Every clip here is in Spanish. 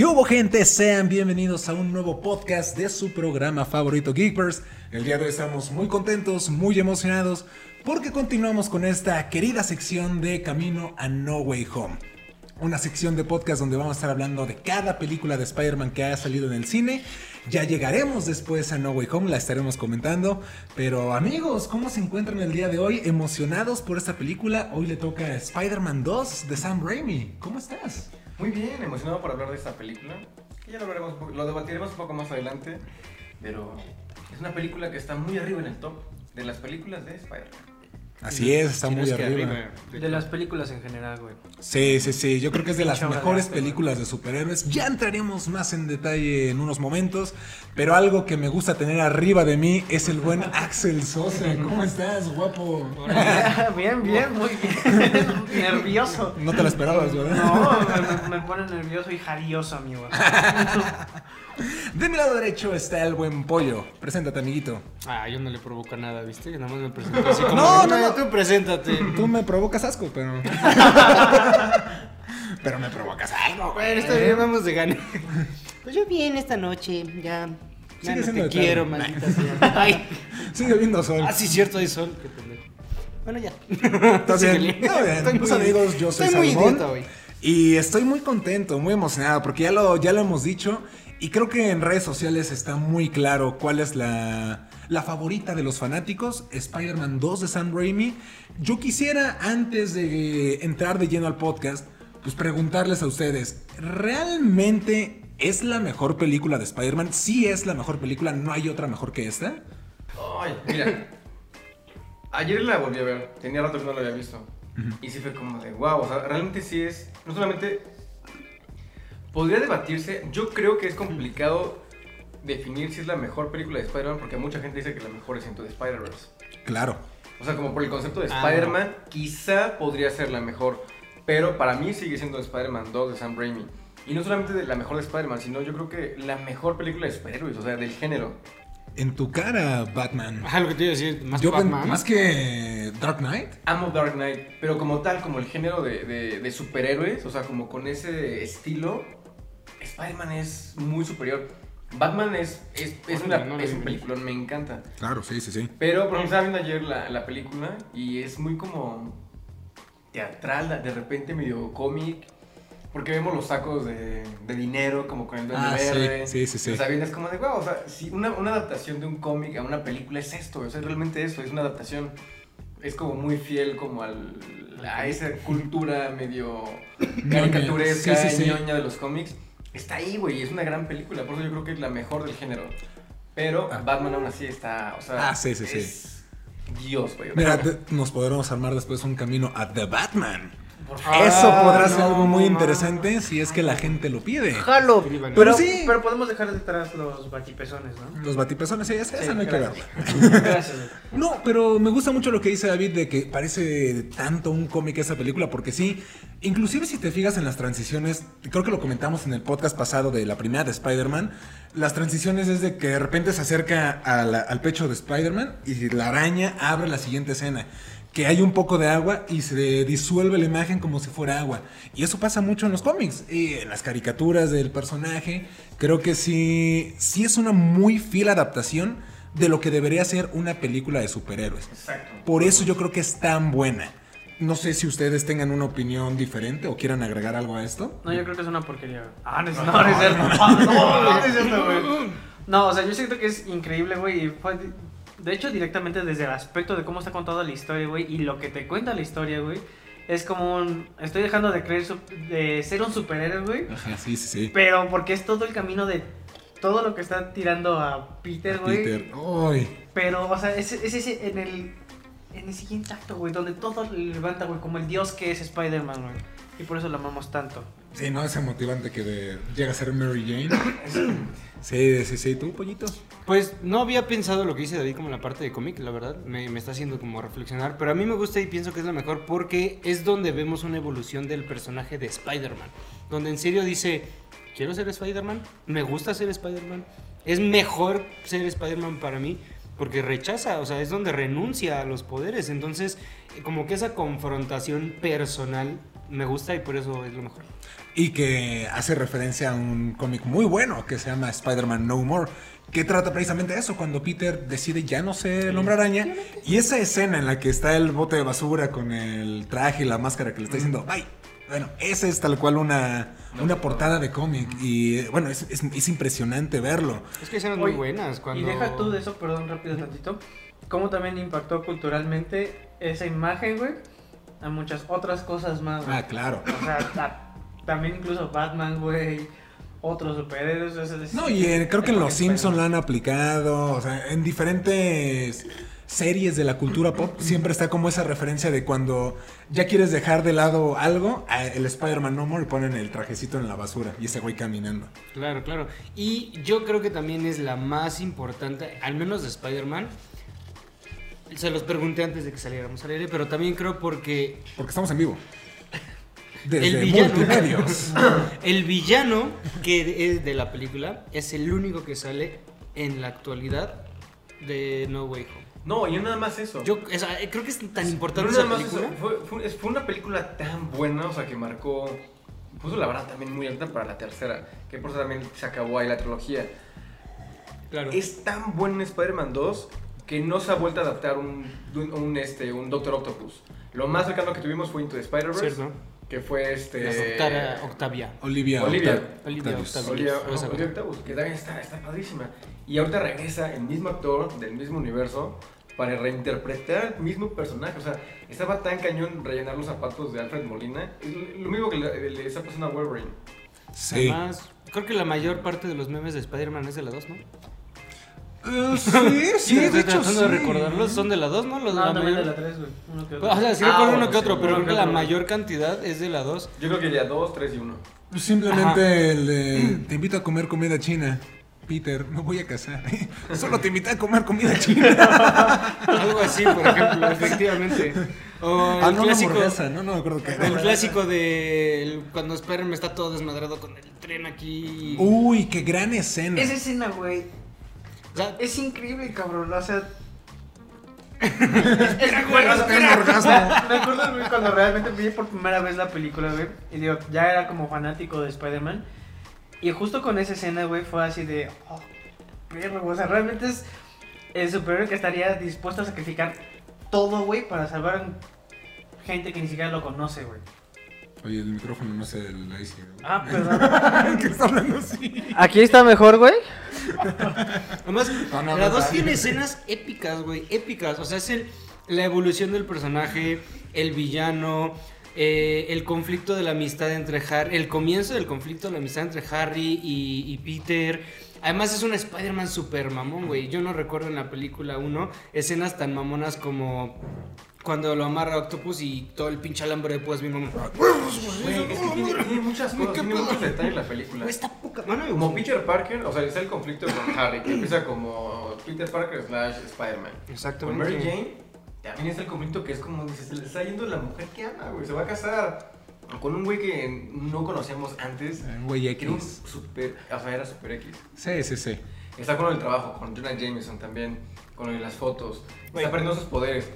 ¿Qué hubo gente? Sean bienvenidos a un nuevo podcast de su programa favorito Geekers. El día de hoy estamos muy contentos, muy emocionados porque continuamos con esta querida sección de Camino a No Way Home. Una sección de podcast donde vamos a estar hablando de cada película de Spider-Man que ha salido en el cine. Ya llegaremos después a No Way Home, la estaremos comentando. Pero amigos, ¿cómo se encuentran el día de hoy? ¿Emocionados por esta película? Hoy le toca Spider-Man 2 de Sam Raimi. ¿Cómo estás? Muy bien, emocionado por hablar de esta película. Ya lo, veremos, lo debatiremos un poco más adelante. Pero es una película que está muy arriba en el top de las películas de Spider-Man. Así es, está muy es que arriba. De las películas en general, güey. Sí, sí, sí. Yo creo que es de las mejores de películas de superhéroes. Ya entraremos más en detalle en unos momentos. Pero algo que me gusta tener arriba de mí es el buen Axel Sosa. ¿Cómo estás, guapo? bien, bien, muy bien. Nervioso. No te la esperabas, ¿verdad? No, me, me pone nervioso y jarioso, amigo. De mi lado derecho está el buen pollo. Preséntate, amiguito. Ah, yo no le provoco nada, ¿viste? Nada más me presento así como... No, no, no. Tú preséntate. Tú me provocas asco, pero. pero me provocas algo, güey. Bueno, está bien, vamos de gane. Pues yo bien esta noche, ya... Sigue Ya no siendo te quiero, tarde. maldita sea. Ay. Sigue viendo sol. Ah, sí, cierto, hay sol. Qué pendejo. Bueno, ya. ¿Estás bien? Bien. Estoy Pues muy- amigos, yo soy Estoy muy Salmón. idiota hoy. Y estoy muy contento, muy emocionado, porque ya lo, ya lo hemos dicho. Y creo que en redes sociales está muy claro cuál es la, la favorita de los fanáticos, Spider-Man 2 de Sam Raimi. Yo quisiera, antes de entrar de lleno al podcast, pues preguntarles a ustedes, ¿realmente es la mejor película de Spider-Man? Sí es la mejor película, no hay otra mejor que esta. Ay, mira. Ayer la volví a ver. Tenía rato que no la había visto. Y sí fue como de wow. O sea, realmente sí es. No solamente. Podría debatirse. Yo creo que es complicado definir si es la mejor película de Spider-Man. Porque mucha gente dice que la mejor es Into the Spider-Verse. Claro. O sea, como por el concepto de Ah, Spider-Man, quizá podría ser la mejor. Pero para mí sigue siendo Spider-Man 2 de Sam Raimi. Y no solamente de la mejor de Spider-Man, sino yo creo que la mejor película de superhéroes, o sea, del género. En tu cara, Batman. Ajá, lo que te iba a decir, más Yo, Batman. más que Dark Knight. Amo Dark Knight, pero como tal, como el género de, de- de superhéroes, o sea, como con ese estilo, Spider-Man es muy superior. Batman es, es, es, una, no es un peliculón, me encanta. Claro, sí, sí, sí. Pero, por ejemplo, estaba viendo ayer la, la película y es muy como teatral, de repente medio cómic. Porque vemos los sacos de, de dinero, como con el duende Ah, sí, verde. sí, sí, sí. O sea, vienes como de, wow, o sea, si una, una adaptación de un cómic a una película es esto, o sea, realmente eso, es una adaptación. Es como muy fiel como al, a esa cultura medio caricaturesca, Sí, sí, sí. ñoña de los cómics. Está ahí, güey, es una gran película, por eso yo creo que es la mejor del género. Pero Ah. Batman aún así está, o sea, Ah, sí, sí, sí. es Dios, güey. Mira, nos podremos armar después un camino a The Batman. Por Eso Ah, podrá ser no, algo muy interesante si es que la gente lo pide. Jalo. Pero, sí. pero podemos dejar detrás los bachipezones, ¿no? Los batipezones, sí, esa, no hay que verla. Gracias. No, pero me gusta mucho lo que dice David de que parece tanto un cómic esa película, porque sí, inclusive si te fijas en las transiciones, creo que lo comentamos en el podcast pasado de la primera de Spider-Man, las transiciones es de que de repente se acerca a la- al pecho de Spider-Man y la araña abre la siguiente escena. Que hay un poco de agua y se disuelve la imagen como si fuera agua. Y eso pasa mucho en los cómics y en las caricaturas del personaje. Creo que sí, sí es una muy fiel adaptación de lo que debería ser una película de superhéroes. Exacto. Por eso yo creo que es tan buena. No sé si ustedes tengan una opinión diferente o quieran agregar algo a esto. No, yo creo que es una porquería. güey. Ah, no no, no es cierto. No, no, no es cierto, güey. No, o sea, yo siento que es increíble, güey. y fue di- De hecho, directamente desde el aspecto de cómo está contada la historia, güey, y lo que te cuenta la historia, güey, es como un... Estoy dejando de creer, de ser un superhéroe, güey, Ajá, sí, sí, sí. pero porque es todo el camino de todo lo que está tirando a Peter, güey. Peter. Ay. Pero, o sea, es, es ese en el, en el siguiente acto, güey, donde todo le levanta, güey, como el dios que es Spider-Man, güey. Y por eso lo amamos tanto. Sí, no, ese motivante que de- llega a ser Mary Jane. Sí, sí, sí. ¿Tú, pollito? Pues no había pensado lo que dice David como en la parte de cómic, la verdad. Me, me está haciendo como reflexionar. Pero a mí me gusta y pienso que es la mejor porque es donde vemos una evolución del personaje de Spider-Man. Donde en serio dice, quiero ser Spider-Man, me gusta ser Spider-Man. Es mejor ser Spider-Man para mí porque rechaza, o sea, es donde renuncia a los poderes. Entonces, como que esa confrontación personal me gusta y por eso es lo mejor. Y que hace referencia a un cómic muy bueno que se llama Spider-Man No More, que trata precisamente eso, cuando Peter decide ya no ser el hombre araña. Y esa escena en la que está el bote de basura con el traje y la máscara que le está diciendo, bye. Bueno, esa es tal cual una, una portada de cómic. Y bueno, es, es- es impresionante verlo. Es que escenas muy buenas. Cuando... Y deja tú de eso, perdón, rápido tantito. Cómo también impactó culturalmente esa imagen, güey, a muchas otras cosas más. güey. Ah, claro. O sea, ta- también incluso Batman, güey, otros superhéroes. es- No, y eh, creo que en Los. Simpsons lo han aplicado, o sea, en diferentes series de la cultura pop siempre está como esa referencia de cuando ya quieres dejar de lado algo, a el Spider-Man No More y ponen el trajecito en la basura y ese güey caminando. Claro, claro. Y yo creo que también es la más importante, al menos de Spider-Man. Se los pregunté antes de que saliéramos al aire, pero también creo porque Porque estamos en vivo. Desde el villano, multimedios. el villano que es de la película es el único que sale en la actualidad de No Way Home. No, y no nada más eso. Yo o sea, creo que es tan importante Pero esa nada más película. eso, fue, fue- una película tan buena, o sea, que marcó. Puso la verdad también muy alta para la tercera. Que por eso también se acabó ahí la trilogía. Claro. Es tan buena Spider-Man 2 que no se ha vuelto a adaptar un, un, un, este, un Doctor Octopus. Lo más cercano que tuvimos fue Into the Spider-Verse. Cierto. Que fue este. Octavia, Octavia. Olivia. Olivia. Octav- Olivia Octavius. Octavius. Olivia. Octavus, que también está, está padrísima. Y ahorita regresa el mismo actor del mismo universo para reinterpretar el mismo personaje. O sea, estaba tan cañón rellenar los zapatos de Alfred Molina. Es lo mismo que le, le está pasando a Wolverine. Sí. Además, creo que la mayor parte de los memes de Spider-Man es de la 2, ¿no? Eh, sí, sí, de hecho tratando de sí. recordlos, son de la 2, ¿no? Los de No, la también de mayor... la 3, güey. Uno que otro. O sea, sí Ah, recuerdo bueno, uno que sí, otro, pero uno creo que la otro. mayor cantidad es de la 2. Yo creo que ya 2, 3 y 1. Simplemente el de, te invito a comer comida china. Peter, me voy a casar. Solo te invité a comer comida china. Algo así, por ejemplo, efectivamente. O el Ah, no, clásico, no, no me acuerdo qué. el clásico de el- cuando Spider-Man está todo desmadrado con el tren aquí. Uy, qué gran escena. Esa escena, güey, O sea, es increíble, cabrón. O sea. Espera, güey, espera. Me acuerdo, güey, cuando realmente vi por primera vez la película, güey. Y digo, ya era como fanático de Spider-Man. Y justo con esa escena, güey, fue así de. Oh, perro, o sea, realmente es el superhéroe que estaría dispuesto a sacrificar todo, güey, para salvar a gente que ni siquiera lo conoce, güey. Oye, el micrófono no se le dice. Ah, perdón. ¿Qué está hablando así? Aquí está mejor, güey. Además, No, no, la no, 2 no. tiene escenas épicas, güey, épicas. O sea, es el- la evolución del personaje, el villano, eh, el conflicto de la amistad entre Harry, el comienzo del conflicto de la amistad entre Harry y, y Peter. Además es un Spider-Man super mamón, güey. Yo no recuerdo en la película 1 escenas tan mamonas como cuando lo amarra a Octopus y todo el pinche alambre de púas bien mamón. Güey, es que tiene, tiene muchas cosas, ¿Qué tiene pedo? muchos detalles la película. Güey, está poca mano. Como Peter Parker, o sea, está el conflicto con Harry, que empieza como Peter Parker slash Spider-Man. Con Exactamente. Mary Jane, también está el conflicto que es como, dices, se le está yendo la mujer que ama, güey, se va a casar. Con un güey que no conocíamos antes, Un güey que era un X. super, o sea, era super X. Sí, sí, sí. Está con el trabajo, con Jonah Jameson también, con las fotos, está perdiendo sus poderes.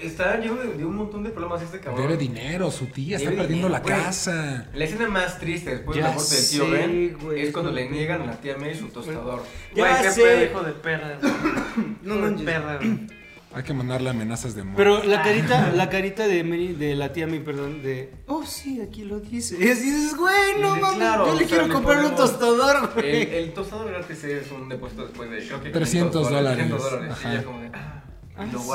Está lleno de, de un montón de problemas este cabrón. Debe dinero, su tía está perdiendo la güey. casa. La escena más triste después de la muerte del tío Ben güey, es cuando no le niegan a la tía May su tostador. Ya qué hijo de perra. No manches. perra, güey. Hay que mandarle amenazas de muerte. Pero la carita, la carita de Mary, de la tía May, perdón, de oh sí, aquí lo dice. Y dices, güey, no mames, claro, yo le quiero comprar un tostador, El, güey. el tostador gratis es un depósito después de que 300 dólares. 300 dólares. Ajá. Y ya como de, ah, Ah, ¿y lo sí.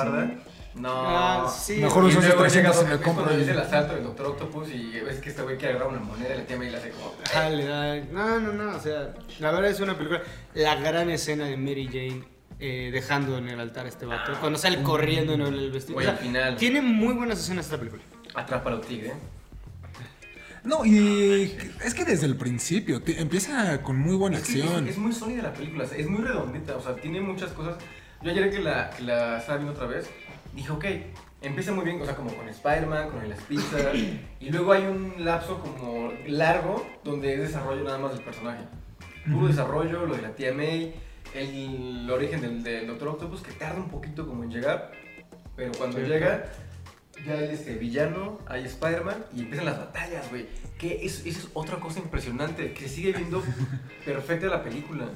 No. Ah, sí. Mejor Y uso esos luego 300 llega y me es compro cuando el- dice el asalto del Doctor Octopus y ves que este güey quiere agarrar una moneda y la tía May le hace como... Dale, dale. No, no, no, o sea, la verdad es una película. La gran escena de Mary Jane eh, dejando en el altar a este vato. Cuando sale corriendo en el vestido. Güey, O sea, al final. Tiene muy buenas escenas esta película. Atrapa al tigre. No, y es que desde el principio te- empieza con muy buena Es, que acción. es, es muy sólida la película, es muy redondita, o sea, tiene muchas cosas. Yo ayer que la, que la estaba viendo otra vez, dije, ok, empieza muy bien, o sea, como con Spider-Man, con las pizzas, y luego hay un lapso como largo donde es desarrollo nada más del personaje. Puro desarrollo, lo de la tía May, el, origen del, del Doctor Octopus, que tarda un poquito como en llegar, pero cuando Sí. llega, ya hay este villano, hay Spider-Man y empiezan las batallas, güey. Que es, eso es otra cosa impresionante, que sigue viendo perfecta la película.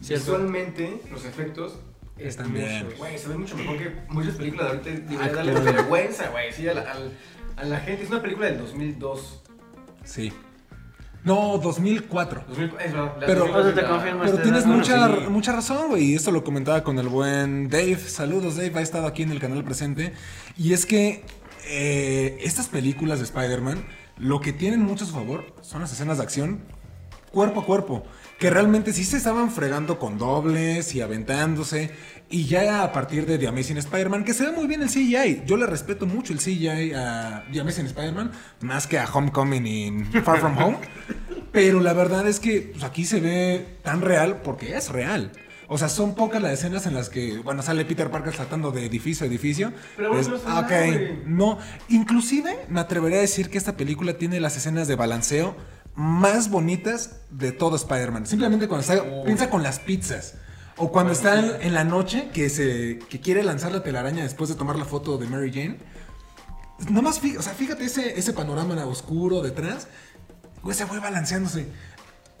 Cierto. Visualmente, los efectos Bien. hermosos, Güey, se ve mucho mejor que muchas películas de ahorita. Debería Actúa. darle vergüenza, güey, sí, a la, al- a la gente. Es una película del 2002. Sí. No, 2004. 2000, es verdad. la Pero- 2004 Eso te la- confirmo. Pero este tienes mucha, sí. mucha razón, güey. Y esto lo comentaba con el buen Dave. Saludos, Dave. Ha estado aquí en el canal presente. Y es que eh, estas películas de Spider-Man, lo que tienen mucho a su favor son las escenas de acción cuerpo a cuerpo. Que realmente sí se estaban fregando con dobles y aventándose. Y ya a partir de The Amazing Spider-Man, que se ve muy bien el CGI. Yo le respeto mucho el CGI a The Amazing Spider-Man, más que a Homecoming y Far From Home. Pero la verdad es que pues, aquí se ve tan real porque es real. O sea, son pocas las escenas en las que, bueno, sale Peter Parker saltando de edificio a edificio. Pero bueno, Es- no nada, no. Inclusive me atrevería a decir que esta película tiene las escenas de balanceo más bonitas de todo Spider-Man. Simplemente cuando está, Oh. piensa con las pizzas. O cuando Bueno, está en, en la noche que se que quiere lanzar la telaraña después de tomar la foto de Mary Jane. Nomás fíjate, o sea, fíjate ese, ese panorama oscuro detrás. Güey, se fue balanceándose.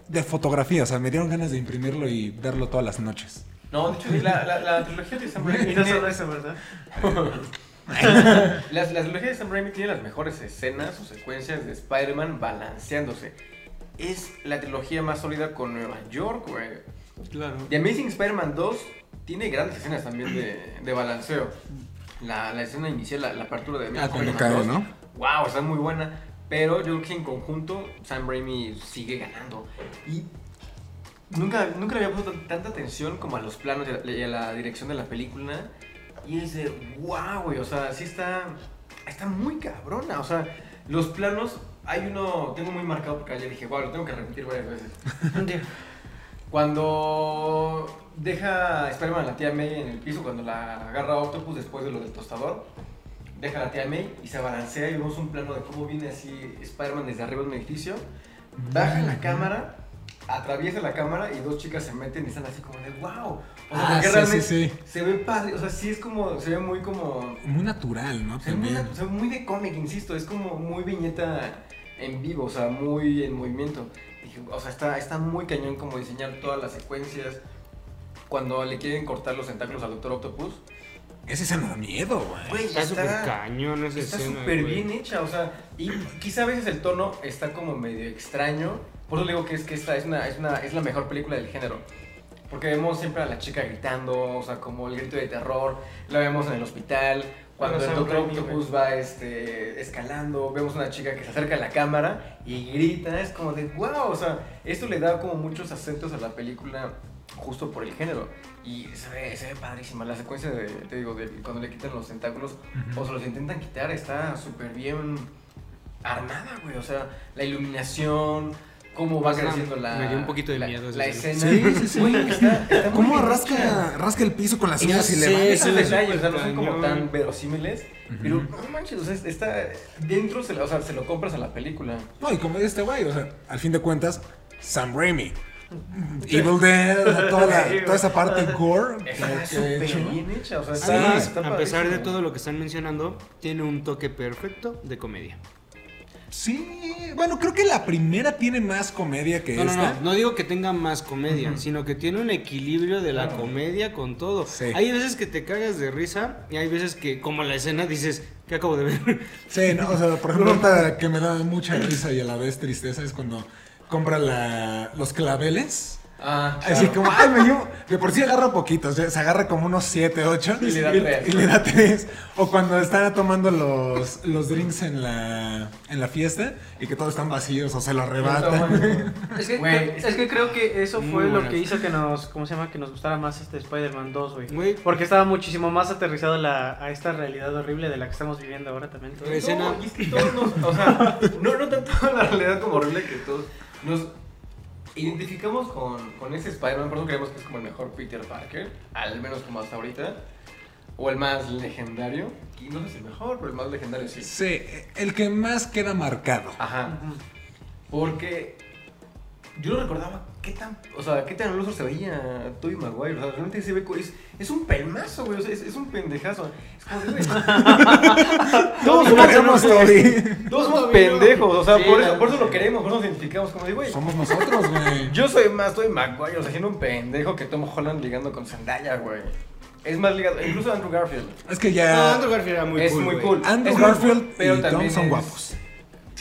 De fotografía, o sea, me dieron ganas de imprimirlo y verlo todas las noches. No, de hecho, sí, la, la, la trilogía de Sam Raimi. Y no solo eso, ¿verdad? La, la trilogía de Sam Raimi tiene las mejores escenas o secuencias de Spider-Man balanceándose. Es la trilogía más sólida con Nueva York, güey. Claro. The Amazing Spider-Man 2 tiene grandes escenas también de, de balanceo. La, la escena inicial, la, la apertura de Amazing Ah, Spider-Man cae, 2, ¿no? Wow, está muy buena. Pero yo creo que en conjunto Sam Raimi sigue ganando. Y nunca, nunca le había puesto tanta atención como a los planos y a la, y a la dirección de la película. Y es de, wow, güey, o sea, sí está, está muy cabrona. O sea, los planos, hay uno, tengo muy marcado porque ayer dije, wow, lo tengo que repetir varias veces. Cuando deja Spider-Man a la tía May en el piso, cuando la agarra Octopus después de lo del tostador, deja a la tía May y se balancea y vemos un plano de cómo viene así Spider-Man desde arriba de un edificio, baja la cámara, atraviesa la cámara y dos chicas se meten y están así como de wow. O sea, Ah, porque sí, realmente sí, sí. se ve padre, o sea, sí es como, se ve muy como Muy natural, ¿no? se ve muy, muy de cómic, insisto, es como muy viñeta en vivo, o sea, muy en movimiento. Dije, o sea, está, está muy cañón como diseñar todas las secuencias. Cuando le quieren cortar los tentáculos al Doctor Octopus, Ese se me da miedo, güey. Está súper cañón esa está súper bien hecha, o sea, y quizá a veces el tono está como medio extraño. Por eso digo que es que esta es una, es una, es la mejor película del género. Porque vemos siempre a la chica gritando, o sea, como el grito de terror, la vemos en el hospital, cuando el Doctor Octopus va este, escalando, vemos una chica que se acerca a la cámara y grita, es como de wow, o sea, esto le da como muchos acentos a la película justo por el género. Y se ve, se ve padrísima. La secuencia de, te digo, de cuando le quitan los tentáculos o se los intentan quitar, está súper bien armada, güey. O sea, la iluminación, cómo va creciendo la. me dio un poquito de la, miedo esa La escena. Sí, sí, sí. Güey, está, está ¿Cómo rasca, rasca el piso con las uñas y le va? eso Esos es detalles, o sea, no son como tan verosímiles, pero no manches, o sea, está dentro, se, la- o sea, se lo compras a la película. No, y como dice este güey, o sea, al fin de cuentas, Sam Raimi. Evil Dead, o sea, toda, la- toda esa parte gore que, hecho. bien hecha, o sea, Sí, a pesar de todo lo que están mencionando, tiene un toque perfecto de comedia. Sí, bueno, creo que la primera tiene más comedia que No, no, esta. no, no digo que tenga más comedia, sino que tiene un equilibrio de la Claro. comedia con todo. Sí. Hay veces que te cagas de risa y hay veces que, como la escena, dices, ¿qué acabo de ver? Sí, no, o sea, por ejemplo, que me da mucha risa y a la vez tristeza es cuando compra la, los claveles. Ah, Así como, ay, me dio. De por sí agarra poquitos, ya, se agarra como unos 7, 8. Y le da tres. Y le da 3. O cuando están tomando los, los drinks en la, en la fiesta y que todos están vacíos o se lo arrebatan. Es que, es que creo que eso fue lo buenas. que hizo que nos, ¿cómo se llama? Que nos gustara más este Spider-Man 2, güey. Porque estaba muchísimo más aterrizado a, la, a esta realidad horrible de la que estamos viviendo ahora también. escena. No, y es que todos nos, o sea, no, no tanto la realidad como horrible que todos nos identificamos con, con ese Spider-Man, por eso creemos que es como el mejor Peter Parker, al menos como hasta ahorita, o el más legendario, y no sé si el mejor, pero el más legendario sí. Sí, el que más queda marcado. Ajá, porque yo no recordaba qué tan, o sea, qué tan loso se veía Tobey Maguire. O sea, realmente se ve, es, es un pelmazo, güey. O sea, es, es un pendejazo. Es como de, güey. Todos queremos, Toby. Todos somos pendejos, o sea, Sí, por, eso, por eso lo queremos, por eso nos identificamos como de, güey. Somos nosotros, güey. Yo soy más Tobey Maguire, o sea, siendo un pendejo que Tom Holland ligando con Zendaya, güey. Es más ligado, incluso Andrew Garfield. Es que No, ya. Andrew Garfield era muy es cool. muy cool. Andrew Es muy Garfield cool, pero y Tom también son es- guapos.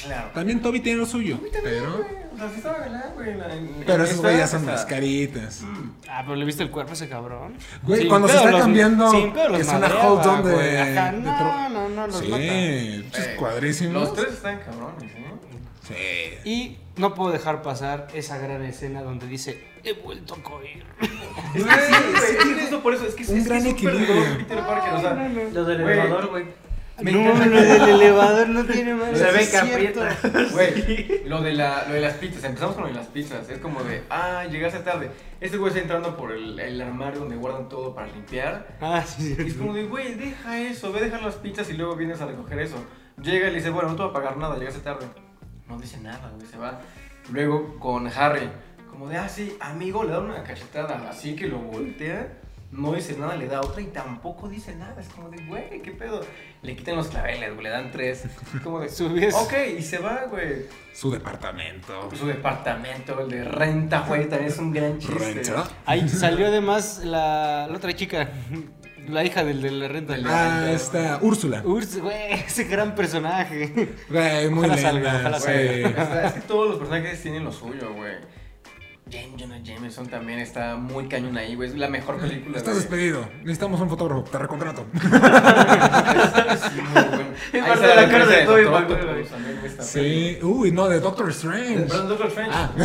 Claro. También Toby tiene lo suyo. Pero. O sea, sí estaba galán, güey. en la- en- Pero esos güey ya son esta- las caritas. Ah, pero le viste el cuerpo a ese cabrón. Güey, cuando se está los- cambiando, que es una hold on de- no, no, no, los sí, Eh, cuadrísimos. Los tres están cabrones, ¿eh? Sí. Y no puedo dejar pasar esa gran escena donde dice, he vuelto a coger. Es que sí, güey. Es que eso por eso. Es que es, un es gran equilibrio. Peter Parker, o sea. Lo del elevador, güey. Me no, encanta lo del elevador no tiene más. Se ve que aprieta. Güey, lo de, la, lo de las pizzas, empezamos con lo de las pizzas. Es como de, ah, llegaste tarde. Este güey está entrando por el, el armario donde guardan todo para limpiar. Ah, sí, Y es sí. como de, güey, deja eso, ve a dejar las pizzas y luego vienes a recoger eso. Llega y le dice, bueno, no te voy a pagar nada, llegaste tarde. No dice nada, güey, se va. Luego con Harry, como de, ah, sí, amigo, le da una cachetada, así que lo voltea. No dice nada, le da otra y tampoco dice nada. Es como de, güey, ¿qué pedo? Le quitan los claveles, güey, le dan tres. Es como de, Subes. ok, y se va, güey. Su departamento. Su departamento, el de renta, güey, también es un gran chiste. Renta. Ahí salió además la, la otra chica, la hija del de la renta. Ah, está Úrsula. Urs, güey, ese gran personaje. Güey, muy Ojalá linda. salga, ojalá. Güey, o sea, es que todos los personajes tienen lo suyo, güey. Jane Jonah Jameson también está muy cañón ahí, güey. Es la mejor película. Estás despedido. Necesitamos un fotógrafo. Te recontrato. Sí, muy bueno. Y Ahí parte de la cara de peli. Sí. Uy, no, de Doctor Strange. Perdón, Doctor Strange. Ah.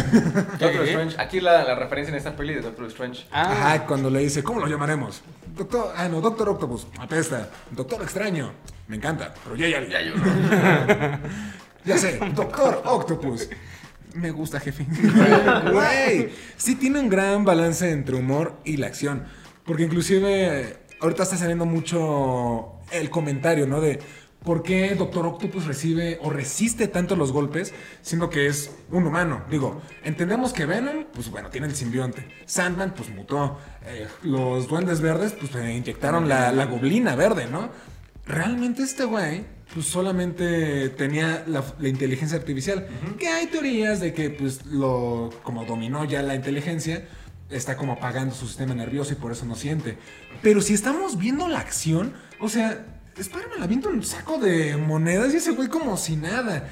Doctor. Strange. Aquí la, la referencia en esta peli de Doctor Strange. Ah, Ajá, cuando le dice, ¿cómo lo llamaremos? Doctor, ah, no, Doctor Octopus, apesta. Doctor Extraño, me encanta, pero ya, ya, ya, Ya yo no. ya sé, Doctor Octopus. Me gusta, jefe. Güey, sí tiene un gran balance entre humor y la acción. Porque inclusive ahorita está saliendo mucho el comentario, ¿no? De por qué Doctor Octopus recibe o resiste tanto los golpes, siendo que es un humano. Digo, entendemos que Venom, pues bueno, tiene el simbionte. Sandman, pues mutó. Eh, los duendes verdes, pues eh, inyectaron la, la goblina verde, ¿no? Realmente este güey, pues solamente tenía la, la inteligencia artificial. Que hay teorías de que, pues, lo, como dominó ya la inteligencia, está como apagando su sistema nervioso y por eso no siente. Pero si estamos viendo la acción, o sea, Spider-Man avienta un saco de monedas y ese güey como si nada.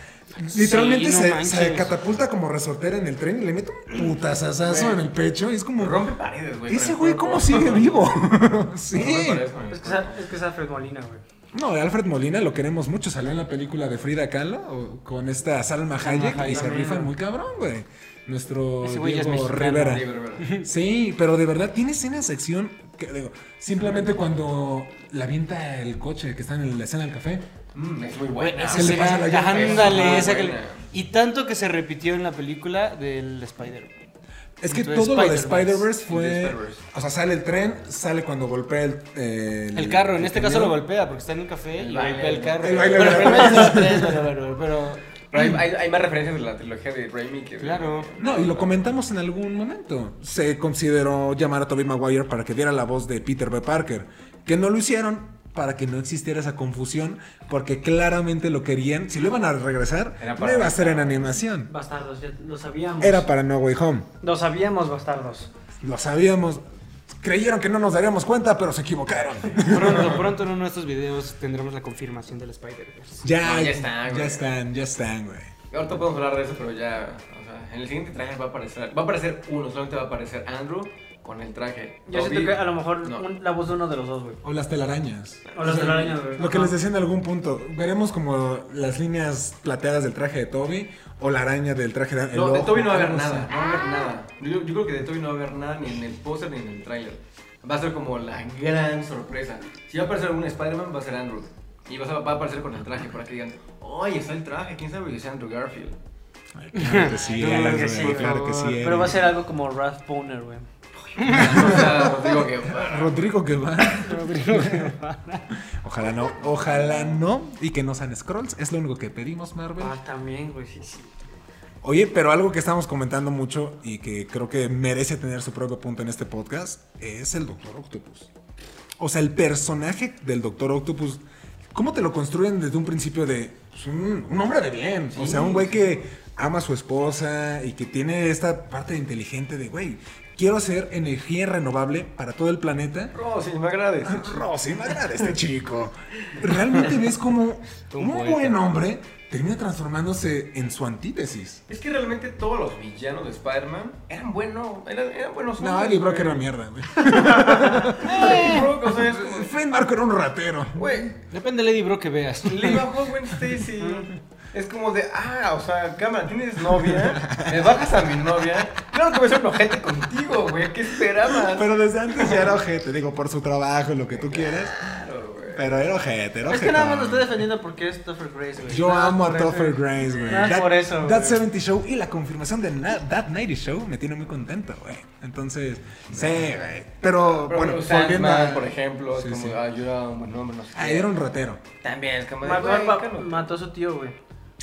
Literalmente Sí, no se, catapulta como resortera en el tren y le mete un putazazazo en el pecho y es como... Rompe paredes, güey. Ese güey cómo sigue vivo. sí. Es que es Alfred Molina, güey. No, Alfred Molina lo queremos mucho. Salió en la película de Frida Kahlo o- con esta Salma Hayek y Hayek se güey. muy cabrón, güey. Nuestro Ese güey ya es Diego mexicano. Rivera. Sí, pero, de verdad tiene escenas de acción que digo, simplemente cuando la avienta el coche que está en la escena del café. Mm, es muy Güey, buena. esa Se le pasa escena, la llanta. ándale, Es esa que le-. Y tanto que se repitió en la película del Spider. Es que Entonces, todo lo de Spider-Verse. Fue. De Spider-Verse. O sea, sale el tren, sale cuando golpea el. eh, El carro, en el este caso lo golpea porque está en un café El y baile. golpea el carro. El baile. Bueno, pero pero Pero hay, hay, hay más referencias de la trilogía de Raimi que. Claro. No, y lo comentamos en algún momento. Se consideró llamar a Tobey Maguire para que diera la voz de Peter B. Parker. Que no lo hicieron para que no existiera esa confusión, porque claramente lo querían. Si lo iban a regresar, no para- iba a ser en animación. Bastardos, ya lo sabíamos. Era para No Way Home. Lo sabíamos, bastardos. Lo sabíamos. Creyeron que no nos daríamos cuenta, pero se equivocaron. pronto, pronto en uno de estos videos tendremos la confirmación del Spider-Verse. ya, No, ya están, ya güey. están, ya están, güey. Ahorita podemos hablar de eso, pero ya. O sea, en el siguiente trailer va a aparecer. Va a aparecer uno, solamente va a aparecer Andrew con el traje. Yo siento que a lo mejor No. un- la voz de uno de los dos, güey. O las telarañas. O las telarañas, güey. Lo que les decía en algún punto. Veremos como las líneas plateadas del traje de Toby o la araña del traje de No, de Toby no va a haber nada. No va a haber nada. Yo, yo creo que de Toby no va a haber nada ni en el póster ni en el trailer. Va a ser como la gran sorpresa. Si va a aparecer algún Spider-Man, va a ser Andrew. Y va a, va a aparecer con el traje para que digan, ¡Ay, está el traje! ¿Quién sabe que sea Andrew Garfield? Ay, claro que sí, Claro que sí, claro que por sí. favor. eres. Pero va a ser algo como Wrath Boner, güey. O sea, os digo que. Rodrigo que va. Ojalá no, ojalá no. Y que no sean scrolls. Es lo único que pedimos, Marvel. Ah, también, güey, sí, sí. Oye, pero algo que estamos comentando mucho y que creo que merece tener su propio punto en este podcast es el Doctor Octopus. O sea, el personaje del Doctor Octopus, ¿cómo te lo construyen desde un principio de pues, un, un hombre de bien? O sea, un güey que ama a su esposa y que tiene esta parte inteligente de, güey, quiero hacer energía renovable para todo el planeta. Rosy, me agrades. Rosy, me agrada este chico. Realmente ves como Un un buen hombre termina transformándose en su antítesis. Es que realmente todos los villanos de Spider-Man eran buenos, eran, eran buenos No, Eddie Brock era mierda, güey. Eddie Brock, o sea, es como, Flynn Marco era un ratero. güey, Depende del Eddie Brock que veas. le bajó Gwen Stacy. Es como de, ah, o sea, cámara, ¿tienes novia? ¿Me bajas a mi novia? Claro que voy a ser un ojete contigo, güey, ¿qué esperabas? Pero desde antes ya era ojete, digo, por su trabajo, lo que tú quieras. Claro, güey. Pero era ojete, era Es ojete. que nada más lo estoy defendiendo porque es Topher Grace, güey. Yo Nada amo a. Topher Grace, güey. Nada por eso, That güey. 70 Show y la confirmación de Na- That 90 Show me tiene muy contento, güey. Entonces, sí, güey. Pero, Pero bueno, Sandman, a- por ejemplo, es Sí, como, sí. ayuda a un buen hombre, no sé Ah, era un ratero. También, es como de, Mató, mató a su tío, güey.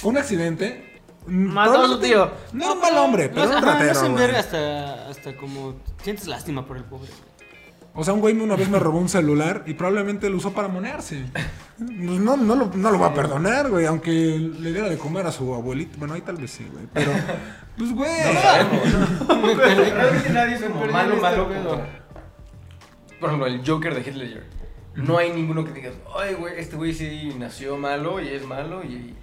Fue un accidente. Mató a su tío. No era un mal hombre, pero no, era un ajá, no ratero. se enverga hasta, hasta como... Sientes lástima por el pobre. O sea, un güey una vez me robó un celular y probablemente lo usó para monearse. Pues No, no, lo, no lo va a perdonar, güey, aunque le diera de comer a su abuelito. Bueno, ahí tal vez sí, güey. Pero, pues, güey. Realmente nadie es como malo, malo este como... Por ejemplo, el Joker de Ledger. No hay ninguno que digas, ay, güey, este güey sí nació malo y es malo y,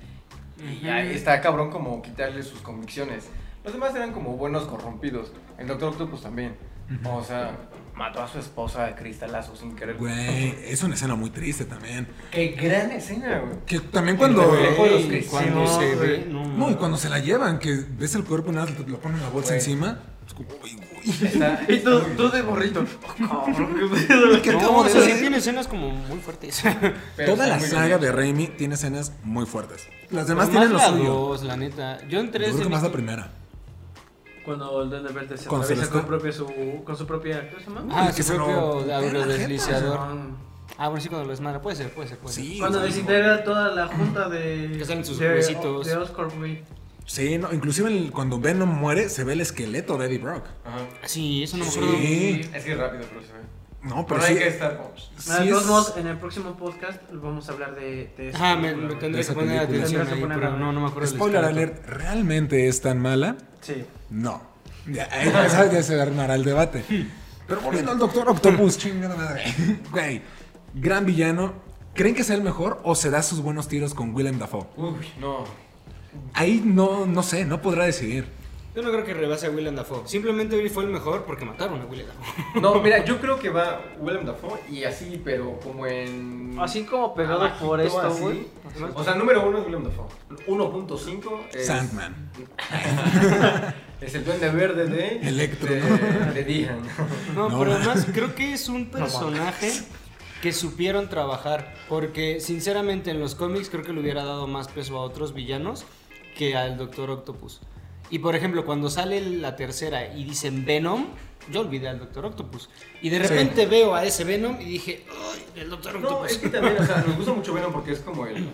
y ahí está cabrón como quitarle sus convicciones. Los demás eran como buenos corrompidos. El Doctor Octopus también. O sea, mató a su esposa de cristalazo sin querer. Güey, es una escena muy triste también. Qué gran escena, güey. Que también cuando... Los cuando se güey. ve... No, No, y cuando se la llevan, que ves el cuerpo y nada, lo ponen la bolsa Güey. encima. Es como, uy, güey. Está- Y tú, tú de borrito. Cabrón, qué pedo. ¿Qué No, acabo o de sea, sí tiene escenas como muy fuertes. Pero Toda la saga bien. de Raimi tiene escenas muy fuertes. Las demás Más tienen lo la suyo. dos, la neta. Yo en Yo creo que más la primera. Cuando el Duende Verde se atraviesa con, propia su, con su propia... ¿Qué se llama? Ah, que su se lo- propio. Son- Ah, bueno, sí, cuando lo desmadra. Puede ser, puede ser, puede ser. Sí, Cuando desintegra toda la junta de... Que salen sus de, huesitos. De Oscorp, güey. Sí, no, inclusive el- cuando Venom muere se ve el esqueleto de Eddie Brock. Ajá. Sí, eso no me Sí. acuerdo. Es que es rápido, pero se ve. No, pero Pero sí. hay que estar sí Ah, todos es- en el próximo podcast vamos a hablar de, de Ajá, me, me tendré que poner atención ahí, pero no, no me acuerdo Spoiler alert, ¿realmente es tan mala? Sí. No. Ya, ahí ya sabes, ya se armará el debate. Pero volviendo al Doctor Octopus, chingada madre. Güey, gran villano. ¿Creen que sea el mejor o se da sus buenos tiros con Willem Dafoe? Uy, no. Ahí no, no sé, no podrá decidir. Yo no creo que rebase a Willem Dafoe. Simplemente hoy fue el mejor porque mataron a Willem Dafoe. No, mira, yo creo que va Willem Dafoe y así, pero como en. Así como pegado abajito, por esto, así. güey. O sea, número uno es Willem Dafoe. 1.5 es. Sandman. Es el duende verde de. Electro, De, de No. pero además creo que es un personaje que supieron trabajar. Porque sinceramente en los cómics creo que le hubiera dado más peso a otros villanos que al Doctor Octopus. Y por ejemplo, cuando sale la tercera y dicen Venom, yo olvidé al Doctor Octopus. Y de repente veo a ese Venom y dije, ¡ay, el Doctor No, Octopus! es que también, o sea, nos gusta mucho Venom porque es como el.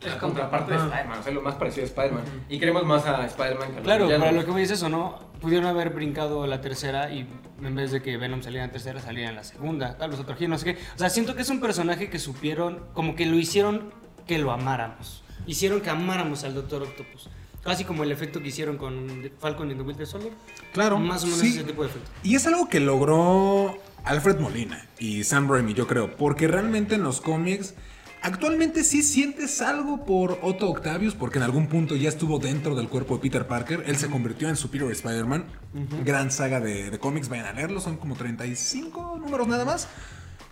La como- contraparte de ajá. Spider-Man, o sea, lo más parecido a Spider-Man. Y queremos más a Spider-Man que a Claro, villanos. para lo que voy es eso, ¿no? Pudieron haber brincado la tercera y en vez de que Venom saliera en tercera, saliera en la segunda, tal vez otro giro, no sé qué. O sea, siento que es un personaje que supieron, como que lo hicieron que lo amáramos. Hicieron que amáramos al Doctor Octopus. Casi como el efecto que hicieron con Falcon y The Winter Soldier. Claro. Más o menos sí. ese tipo de efecto. Y es algo que logró Alfred Molina y Sam Raimi, yo creo, porque realmente en los cómics actualmente sí sientes algo por Otto Octavius, porque en algún punto ya estuvo dentro del cuerpo de Peter Parker, él se convirtió en Superior Spider-Man, gran saga de, de cómics, vayan a leerlo, son como 35 números nada más,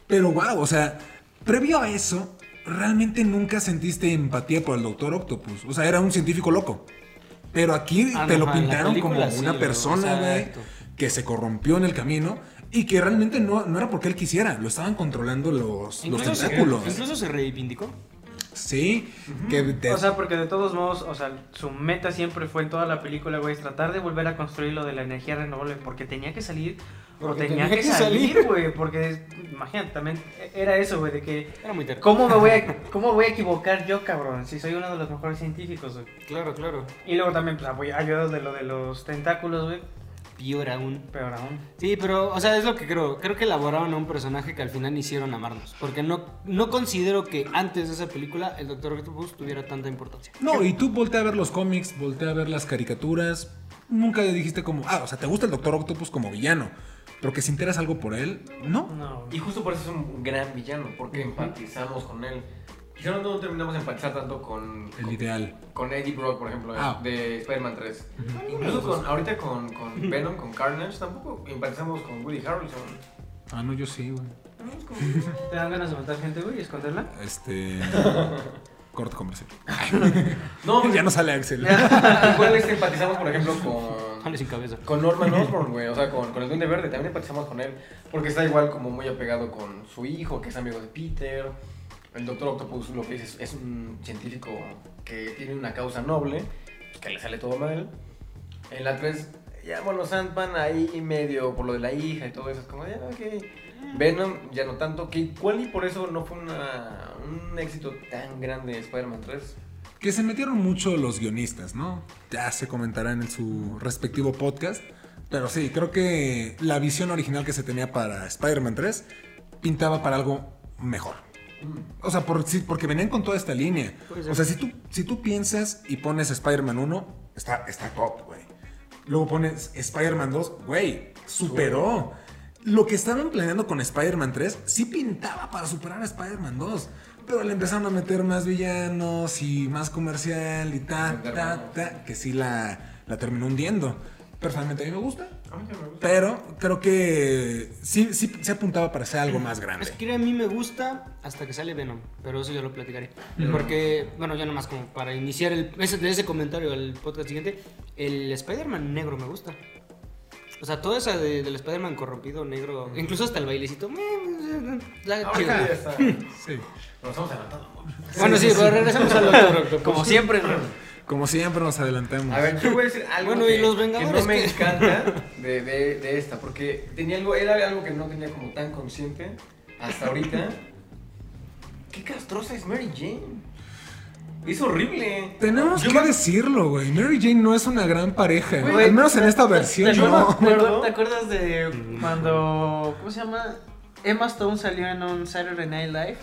pero wow, o sea, previo a eso, realmente nunca sentiste empatía por el Doctor Octopus, o sea, era un científico loco. Pero aquí Ah, te no, lo pintaron como película una persona, güey, que se corrompió en el camino y que realmente no, no era porque él quisiera, lo estaban controlando los, los Incluso se, tentáculos. incluso se reivindicó. Sí, que de- O sea, porque de todos modos, o sea, su meta siempre fue en toda la película, güey, es tratar de volver a construir lo de la energía renovable porque tenía que salir o Porque tenía, que, salir, güey, porque imagínate, también era eso, güey, de que Era muy terrible. ¿cómo me voy a cómo voy a equivocar yo, cabrón, si soy uno de los mejores científicos, güey? Claro, claro. Y luego también pues de lo de los tentáculos, güey, Peor aún. peor aún. Sí, pero, o sea, es lo que creo. Creo que elaboraron a un personaje que al final hicieron amarnos. Porque no, no considero que antes de esa película el Doctor Octopus tuviera tanta importancia. No, y tú voltea a ver los cómics, voltea a ver las caricaturas. Nunca dijiste como, ah, o sea, te gusta el Doctor Octopus como villano, pero que sinteras algo por él, ¿no? No. Y justo por eso es un gran villano, porque empatizamos con él. Quizá no, no terminamos de empatizar tanto con, El con, ideal. con Eddie Brock, por ejemplo, Ah. de Spider-Man 3. Incluso con, ahorita con, con Venom, con Carnage, tampoco empatizamos con Woody Harrelson. Ah, no, yo sí, güey. ¿Te dan ganas de matar gente, güey, y esconderla? Este. corto comercial. No, ya no sale Axel. igual este, empatizamos, por ejemplo, con... Jale sin cabeza. Con Norman Osborn, güey, o sea, con, con el Duende Verde, también empatizamos con él, porque está igual como muy apegado con su hijo, que es amigo de Peter. El Doctor Octopus, lo que dice, es, es un científico que tiene una causa noble, pues, que le sale todo mal. En la 3, ya, bueno, Sandman ahí medio por lo de la hija y todo eso, es como, ya, ok. Venom, ya no tanto, que igual y por eso no fue una, un éxito tan grande Spider-Man 3. Que se metieron mucho los guionistas, ¿no? Ya se comentarán en su respectivo podcast. Pero sí, creo que la visión original que se tenía para Spider-Man 3 pintaba para algo mejor. O sea, por, sí, porque venían con toda esta línea. O sea, si tú, si tú piensas y pones Spider-Man 1, está, está top, güey. Luego pones Spider-Man 2, güey, superó. Lo que estaban planeando con Spider-Man 3 sí pintaba para superar a Spider-Man 2. Pero le empezaron a meter más villanos y más comercial y ta, ta, ta, que sí la, la terminó hundiendo. Personalmente a mí me gusta, A mí me gusta. pero creo que sí, sí se apuntaba para ser algo más grande. Es que a mí me gusta hasta que sale Venom, pero eso ya lo platicaré. Porque, bueno, ya nomás como para iniciar el, ese, de ese comentario al podcast siguiente, el Spider-Man negro me gusta. O sea, toda esa de- del Spider-Man corrompido negro, incluso hasta el bailecito. la-. Sí. Nos estamos adelantando. Bueno, sí, pero regresamos al Doctor Octopus. Como siempre, güey. Como siempre nos adelantamos. A ver, yo voy a decir algo Bueno, ¿y que, los que Vengadores no me qué? encanta de, de, de esta, porque tenía algo, era algo que no tenía como tan consciente hasta ahorita. Qué castrosa es Mary Jane. Es horrible. Tenemos Yo que me- decirlo, güey. Mary Jane no es una gran pareja. Güey, Al menos en esta ¿Te, versión, te no. acuerdas, te acuerdas de cuando. ¿Cómo se llama? Emma Stone salió en un Saturday Night Live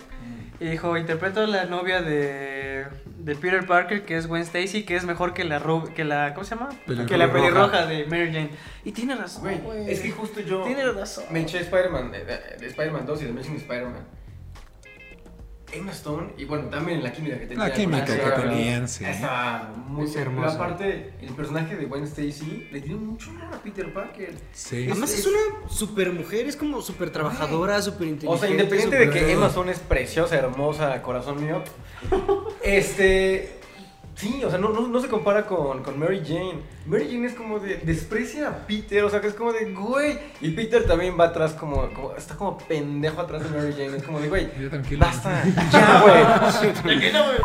y dijo: Interpreto a la novia de, de Peter Parker, que es Gwen Stacy, que es mejor que la, que la. ¿Cómo se llama? Pelirroja. Que la pelirroja de Mary Jane. Y tiene razón, Güey, es que justo yo Tiene razón. me eché Spider-Man, de, de- de Spider-Man 2 y de Amazing Spider-Man. Emma Stone, y bueno, también la química que tenía. La química que tenían, sí. Estaba muy Es Pero hermosa. aparte, el personaje de Gwen Stacy le tiene mucho amor a Peter Parker. Sí. Además es una super mujer, es como súper trabajadora, súper inteligente. O sea, independiente de que Emma Stone es preciosa, hermosa, corazón mío. Este. Sí, o sea, no, no, no se compara con, con Mary Jane. Mary Jane es como de. desprecia a Peter, o sea, que es como de, güey. Y Peter también va atrás, como. como está como pendejo atrás de Mary Jane. Es como de, güey. Ya, tranquilo. Basta, ya, güey. Tranquilo, güey.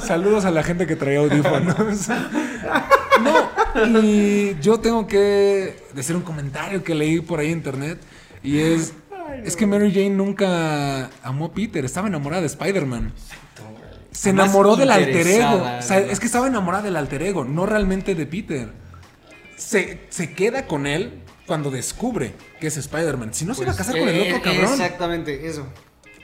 Saludos a la gente que traía audífonos. no, y yo tengo que decir un comentario que leí por ahí en internet. Y es. Es que Mary Jane nunca amó a Peter, estaba enamorada de Spider-Man. Se enamoró del alter ego. es que estaba enamorada del alter ego, no realmente de Peter. Se, se queda con él cuando descubre que es Spider-Man. Si no se iba a Pues, casar con el eh, otro cabrón. Exactamente, eso.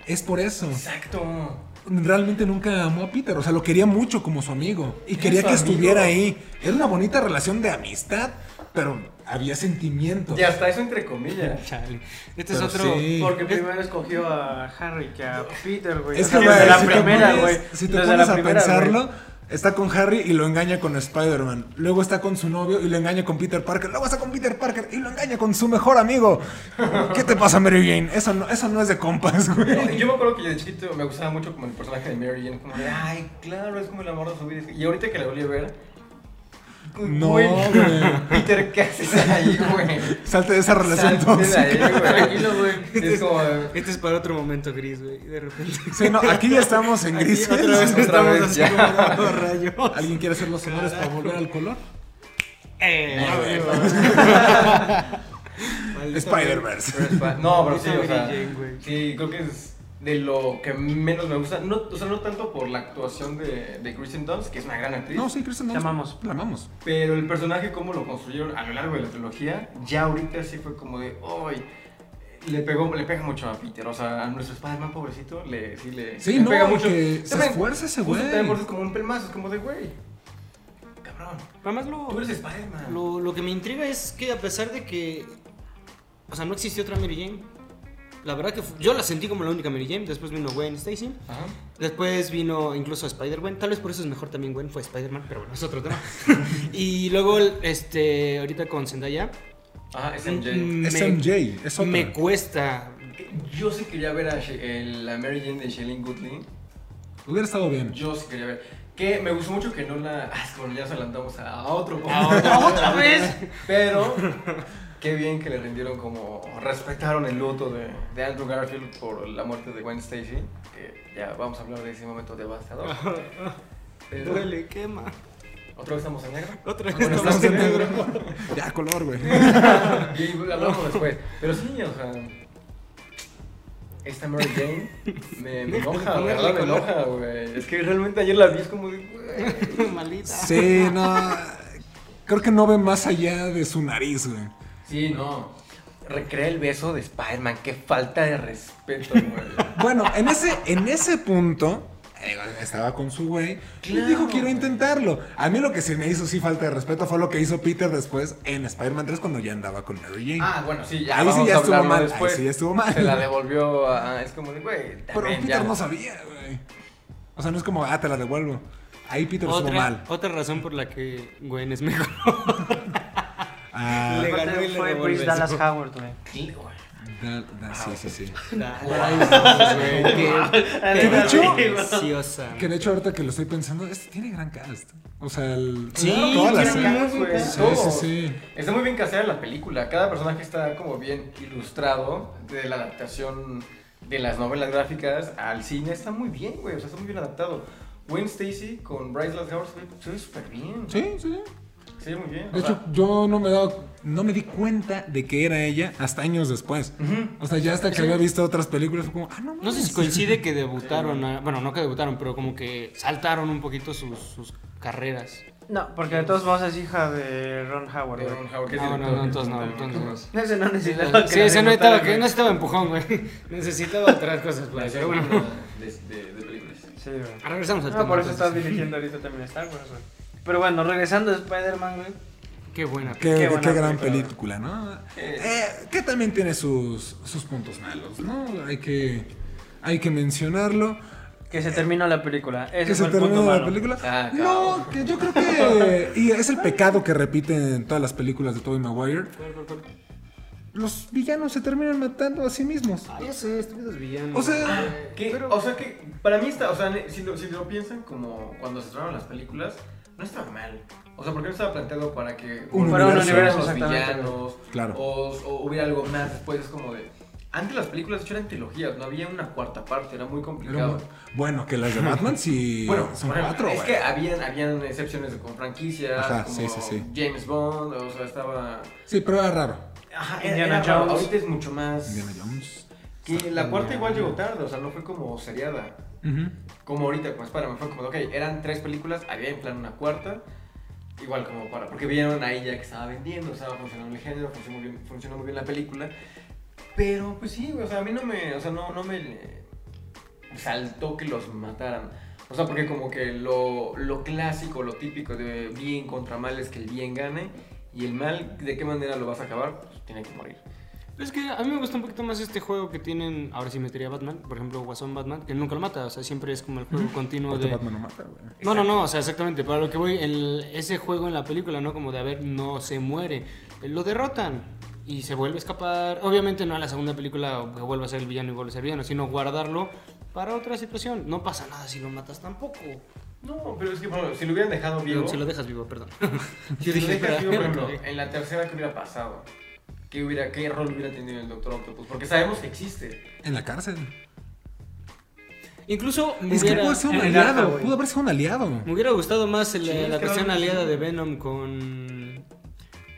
Es por eso. Exacto. realmente nunca amó a Peter, o sea, lo quería mucho como su amigo y quería que amigo. estuviera ahí. Era una bonita relación de amistad, pero había sentimientos. Y hasta eso entre comillas. Chale. Este Pero es otro. sí. Porque primero escogió a Harry que a Peter, güey. Es que desde güey, la si te primera, pones- güey. Si te Desde pones la a primera, pensarlo, güey. está con Harry y lo engaña con Spider-Man. Luego está con su novio y lo engaña con Peter Parker. Luego está con Peter Parker y lo engaña con su mejor amigo. ¿Qué te pasa, Mary Jane? Eso no, eso no es de compas, güey. yo me acuerdo que de chiquito me gustaba mucho como el personaje de Mary Jane, como de, ay, claro, es como el amor de su vida. Y ahorita que la volví a ver, No, Güey. Peter, ¿qué haces ahí, güey? Salte de esa relación Salte de ahí, güey. Tranquilo, güey. Es como. Este es para otro momento gris, güey. De repente. Sí, no, aquí ya estamos en Aquí grises. otra vez Otra estamos vez, así ya. como dando rayos. ¿Alguien quiere hacer los honores para volver al color? Eh, Maldita Spider-Verse. No, pero sí, o sea. Sí, creo que es de lo que menos me gusta. No, o sea, no tanto por la actuación de, de Kristen Dunst, que es una gran actriz. No, sí, Kristen Te Dunst. amamos. La amamos. Pero el personaje, cómo lo construyeron a lo largo de la trilogía, ya ahorita sí fue como de, ¡ay! Le, pegó, le pega mucho a Peter, o sea, a nuestro Spider-Man pobrecito, le, sí le, Sí, le no, pega mucho. se esfuerza ese güey. es como un pelmazo, es como de, güey, cabrón, Además, lo, tú eres Spider-Man. lo, lo que me intriga es que a pesar de que. O sea, no existió otra Mary Jane. La verdad que yo la sentí como la única Mary Jane. Después vino Gwen Stacy. Ajá. Después vino incluso Spider-Gwen. Tal vez por eso es mejor también Gwen. Fue Spider-Man, pero bueno, es otro tema. y luego, este, ahorita con Zendaya. Ajá, es MJ. mm, Es me- MJ, es otra. Me cuesta. Yo sí quería ver a She- el- la Mary Jane de Shailene Woodley. Hubiera estado bien. Yo sí quería ver. Que me gustó mucho que no la. Ah, es bueno, ya nos adelantamos a, a otro punto. ¿Otra vez? Pero qué bien que le rindieron como. Respetaron el luto de, de Andrew Garfield por la muerte de Gwen Stacy. Que ya vamos a hablar de ese momento devastador. Pero, Duele, quema. ¿Otra vez estamos en negro? Otra vez Bueno, estamos en negro. Ya, color, güey. Y hablamos después. Pero sí, o sea. Esta Mary Jane me, me enoja, Me enoja, güey. Es que realmente ayer la vi, es como de, güey. Malita. Sí, no. Creo que no ve más allá de su nariz, güey. Sí, no. Recrea el beso de Spider-Man. Qué falta de respeto, güey. Bueno, en ese, en ese punto, estaba con su güey y Claro, dijo quiero intentarlo. A mí lo que se me hizo sí falta de respeto fue lo que hizo Peter después en Spider-Man 3 cuando ya andaba con Mary Jane. Ah, bueno, sí, ya. Ahí sí ya estuvo mal, Después. ahí sí ya estuvo mal. Se la devolvió a. Es como de, güey. Pero Peter ya. no sabía, güey. O sea, no es como, ah, te la devuelvo. Ahí Peter estuvo Otra, mal. otra razón por la que Gwen es mejor. Ah, Le ganó y le fue beso. Dallas Howard, güey. Sí, güey. da- da- sí, sí, sí. Que de hecho-. Que de hecho ahorita que lo estoy pensando, este tiene gran cast. O sea, el, Sí, toda la tiene serie. ganas, güey, Sí, sí, sí. Está muy bien casada la película. Cada personaje está como bien ilustrado de la adaptación de las novelas gráficas al cine. Está muy bien, güey. O sea, está muy bien adaptado. Gwen Stacy con Bryce Dallas Howard se ve- se ve súper bien. Sí, sí. Ve muy bien. De hecho, sea, yo no me he dado, no me di cuenta de que era ella hasta años después. ujú. O sea, ya hasta que había visto otras películas fue como, ah, no No sé si coincide que debutaron, a- bueno, no que debutaron, pero como que saltaron un poquito sus, sus carreras. No, porque de todos modos es hija de Ron Howard, De güey. Ron Howard, Ah, bueno, director. no, entonces no, entonces no. Ese no necesitaba Sí, ese no necesitaba, que no necesitaba empujón, güey. Necesitaba otras cosas, pues, pero bueno. de, de, de películas. Sí, güey. Regresamos al Ah, tema. por eso estás dirigiendo ahorita también Star Wars, güey. Pero bueno, regresando a Spider-Man, güey. Qué buena. Qué, Qué qué buena gran película. película, ¿no? Eh, que también tiene sus, sus puntos malos, ¿no? Hay que, hay que mencionarlo. Que se terminó la película. Ese que fue se el punto termina la malo. película. Ah, no, que yo creo que. Y es el pecado que repiten en todas las películas de Tobey Maguire. Los villanos se terminan matando a sí mismos. Ah, ya sé, estúpidos villanos. O sea, Ah, Que, o sea que para mí está, o sea, si lo, si lo piensan como cuando se estrenaron las películas, no estaba mal. O sea, porque no estaba planteado para que Un volvieran universo. a ser los villanos Claro. o, o hubiera algo más después. Es como de. Antes las películas de hecho eran trilogías, no había una cuarta parte, era muy complicado. bueno, que las de Batman sí Bueno, son cuatro, es que habían, habían excepciones con franquicias, Ajá, como sí, sí, sí. James Bond, o sea, estaba... Sí, pero era raro. Ajá, Indiana era. Jones. Ahorita es mucho más... Indiana Jones. Que la cuarta igual llegó tarde, o sea, no fue como seriada. Como ahorita con Spider-Man fue como, ok, eran tres películas, había en plan una cuarta. Igual como para, porque vieron ahí ya que estaba vendiendo, estaba funcionando el género, funcionó muy bien, la película. Pero pues sí, o sea, a mí no me, o sea, no, no me saltó que los mataran. O sea, porque como que lo, lo clásico, lo típico de bien contra mal es que el bien gane. Y el mal, ¿de qué manera lo vas a acabar? Pues tiene que morir. Es que a mí me gusta un poquito más este juego que tienen, ahora sí metería Batman, por ejemplo, Guasón Batman, que nunca lo mata, o sea, siempre es como el juego continuo Porque de... Batman no mata, güey. No, no, no, o sea, exactamente, para lo que voy, el, ese juego en la película, ¿no? Como de, a ver, no se muere, eh, lo derrotan y se vuelve a escapar, obviamente no a la segunda película que vuelva a ser el villano y vuelve a ser villano, sino guardarlo para otra situación, no pasa nada si lo matas tampoco. No, pero es que, bueno, si lo hubieran dejado vivo. Digo, Si lo dejas vivo, perdón. si lo dejas vivo, por ejemplo, en la tercera, ¿qué hubiera pasado? ¿Qué, hubiera, ¿Qué rol hubiera tenido el Doctor Octopus? Porque sabemos que existe. En la cárcel. Incluso me Es que pudo ser un arca, aliado. Pudo haber sido un aliado. me hubiera gustado más el- Sí, es la realmente aliada sí. de Venom con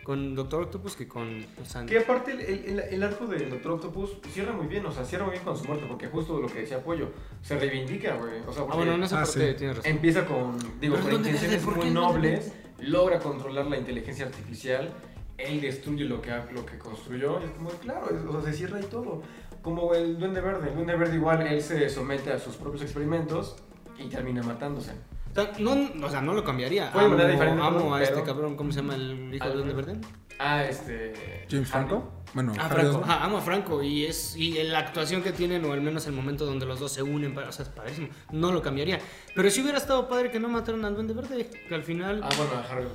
con Doctor Octopus que con o sea, Que aparte el, el, el arco del Doctor Octopus cierra muy bien, o sea, cierra muy bien con su muerte, porque justo lo que decía Pollo, se reivindica, güey. O sea, Ah, bueno, en esa Ah, parte sí. tienes razón. empieza con, digo, con ¿dónde intenciones muy nobles, logra controlar la inteligencia artificial, él destruye lo que, ha- lo que construyó, y es como, claro, es- o sea, se cierra ahí todo. Como el Duende Verde, el Duende Verde igual, él se somete a sus propios experimentos y termina matándose. O sea, no, o sea, no lo cambiaría. Puede amo, diferente, amo a este cabrón, ¿cómo se llama el hijo Ah, Duende Verde? Ah, este... James Franco. Bueno, Ah, Franco. Ajá, amo a Franco y es y la actuación que tienen o al menos el momento donde los dos se unen, o sea, es padrísimo. No lo cambiaría. Pero sí hubiera estado padre que no mataran al Duende Verde, que al final Ah, bueno, a Harry.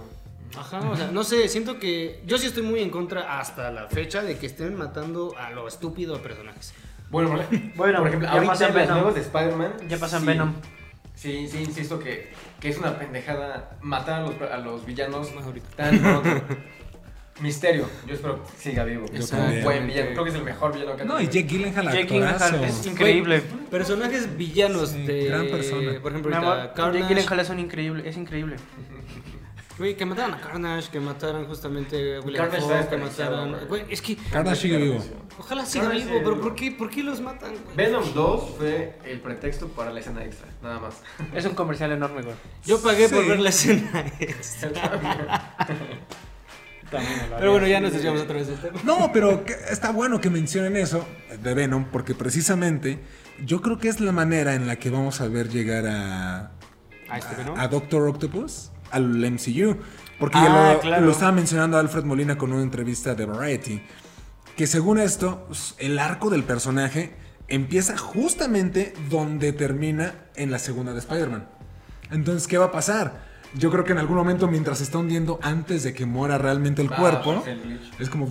Ajá, o sea, no sé, siento que yo sí estoy muy en contra hasta la fecha de que estén matando a lo estúpido a personajes. Bueno, por, Bueno, por ejemplo, ya ahorita en las nuevas de Spider-Man. Ya pasa en sí, Venom. Sí, sí, insisto que, que es una pendejada matar a los, a los villanos ahorita. tan pronto. Misterio, yo espero que siga vivo. Yo Es un también. buen villano, creo que es el mejor villano que ha No, y tenido. Jake Gyllenhaal, Jake. Gyllenhaal es increíble. Personajes villanos Sí, de gran persona. por ejemplo, ahorita amor, Jake Carnage, Gyllenhaal es un increíble, es increíble. güey, que mataran a Carnage, que mataran justamente a William Carnage que güey. güey, es que Carnage sigue vivo. ojalá siga Carnage vivo, sigue pero vivo. ¿por qué por qué los matan? güey? Venom 2 fue el pretexto para la escena extra, nada más. Es un comercial enorme, güey. Yo pagué por Sí. ver la escena. Pero bueno, ya nos desviamos otra vez del tema. No, pero que- está bueno que mencionen eso de Venom, porque precisamente yo creo que es la manera en la que vamos a ver llegar a, ¿A este Venom? a Doctor Octopus al MCU. Porque Ah, ya lo, claro. lo estaba mencionando Alfred Molina con una entrevista de Variety. Que según esto, el arco del personaje empieza justamente donde termina en la segunda de Spider-Man. Entonces, ¿qué va a pasar? Yo creo que en algún momento, mientras se está hundiendo, antes de que muera realmente el Ah, cuerpo, es como.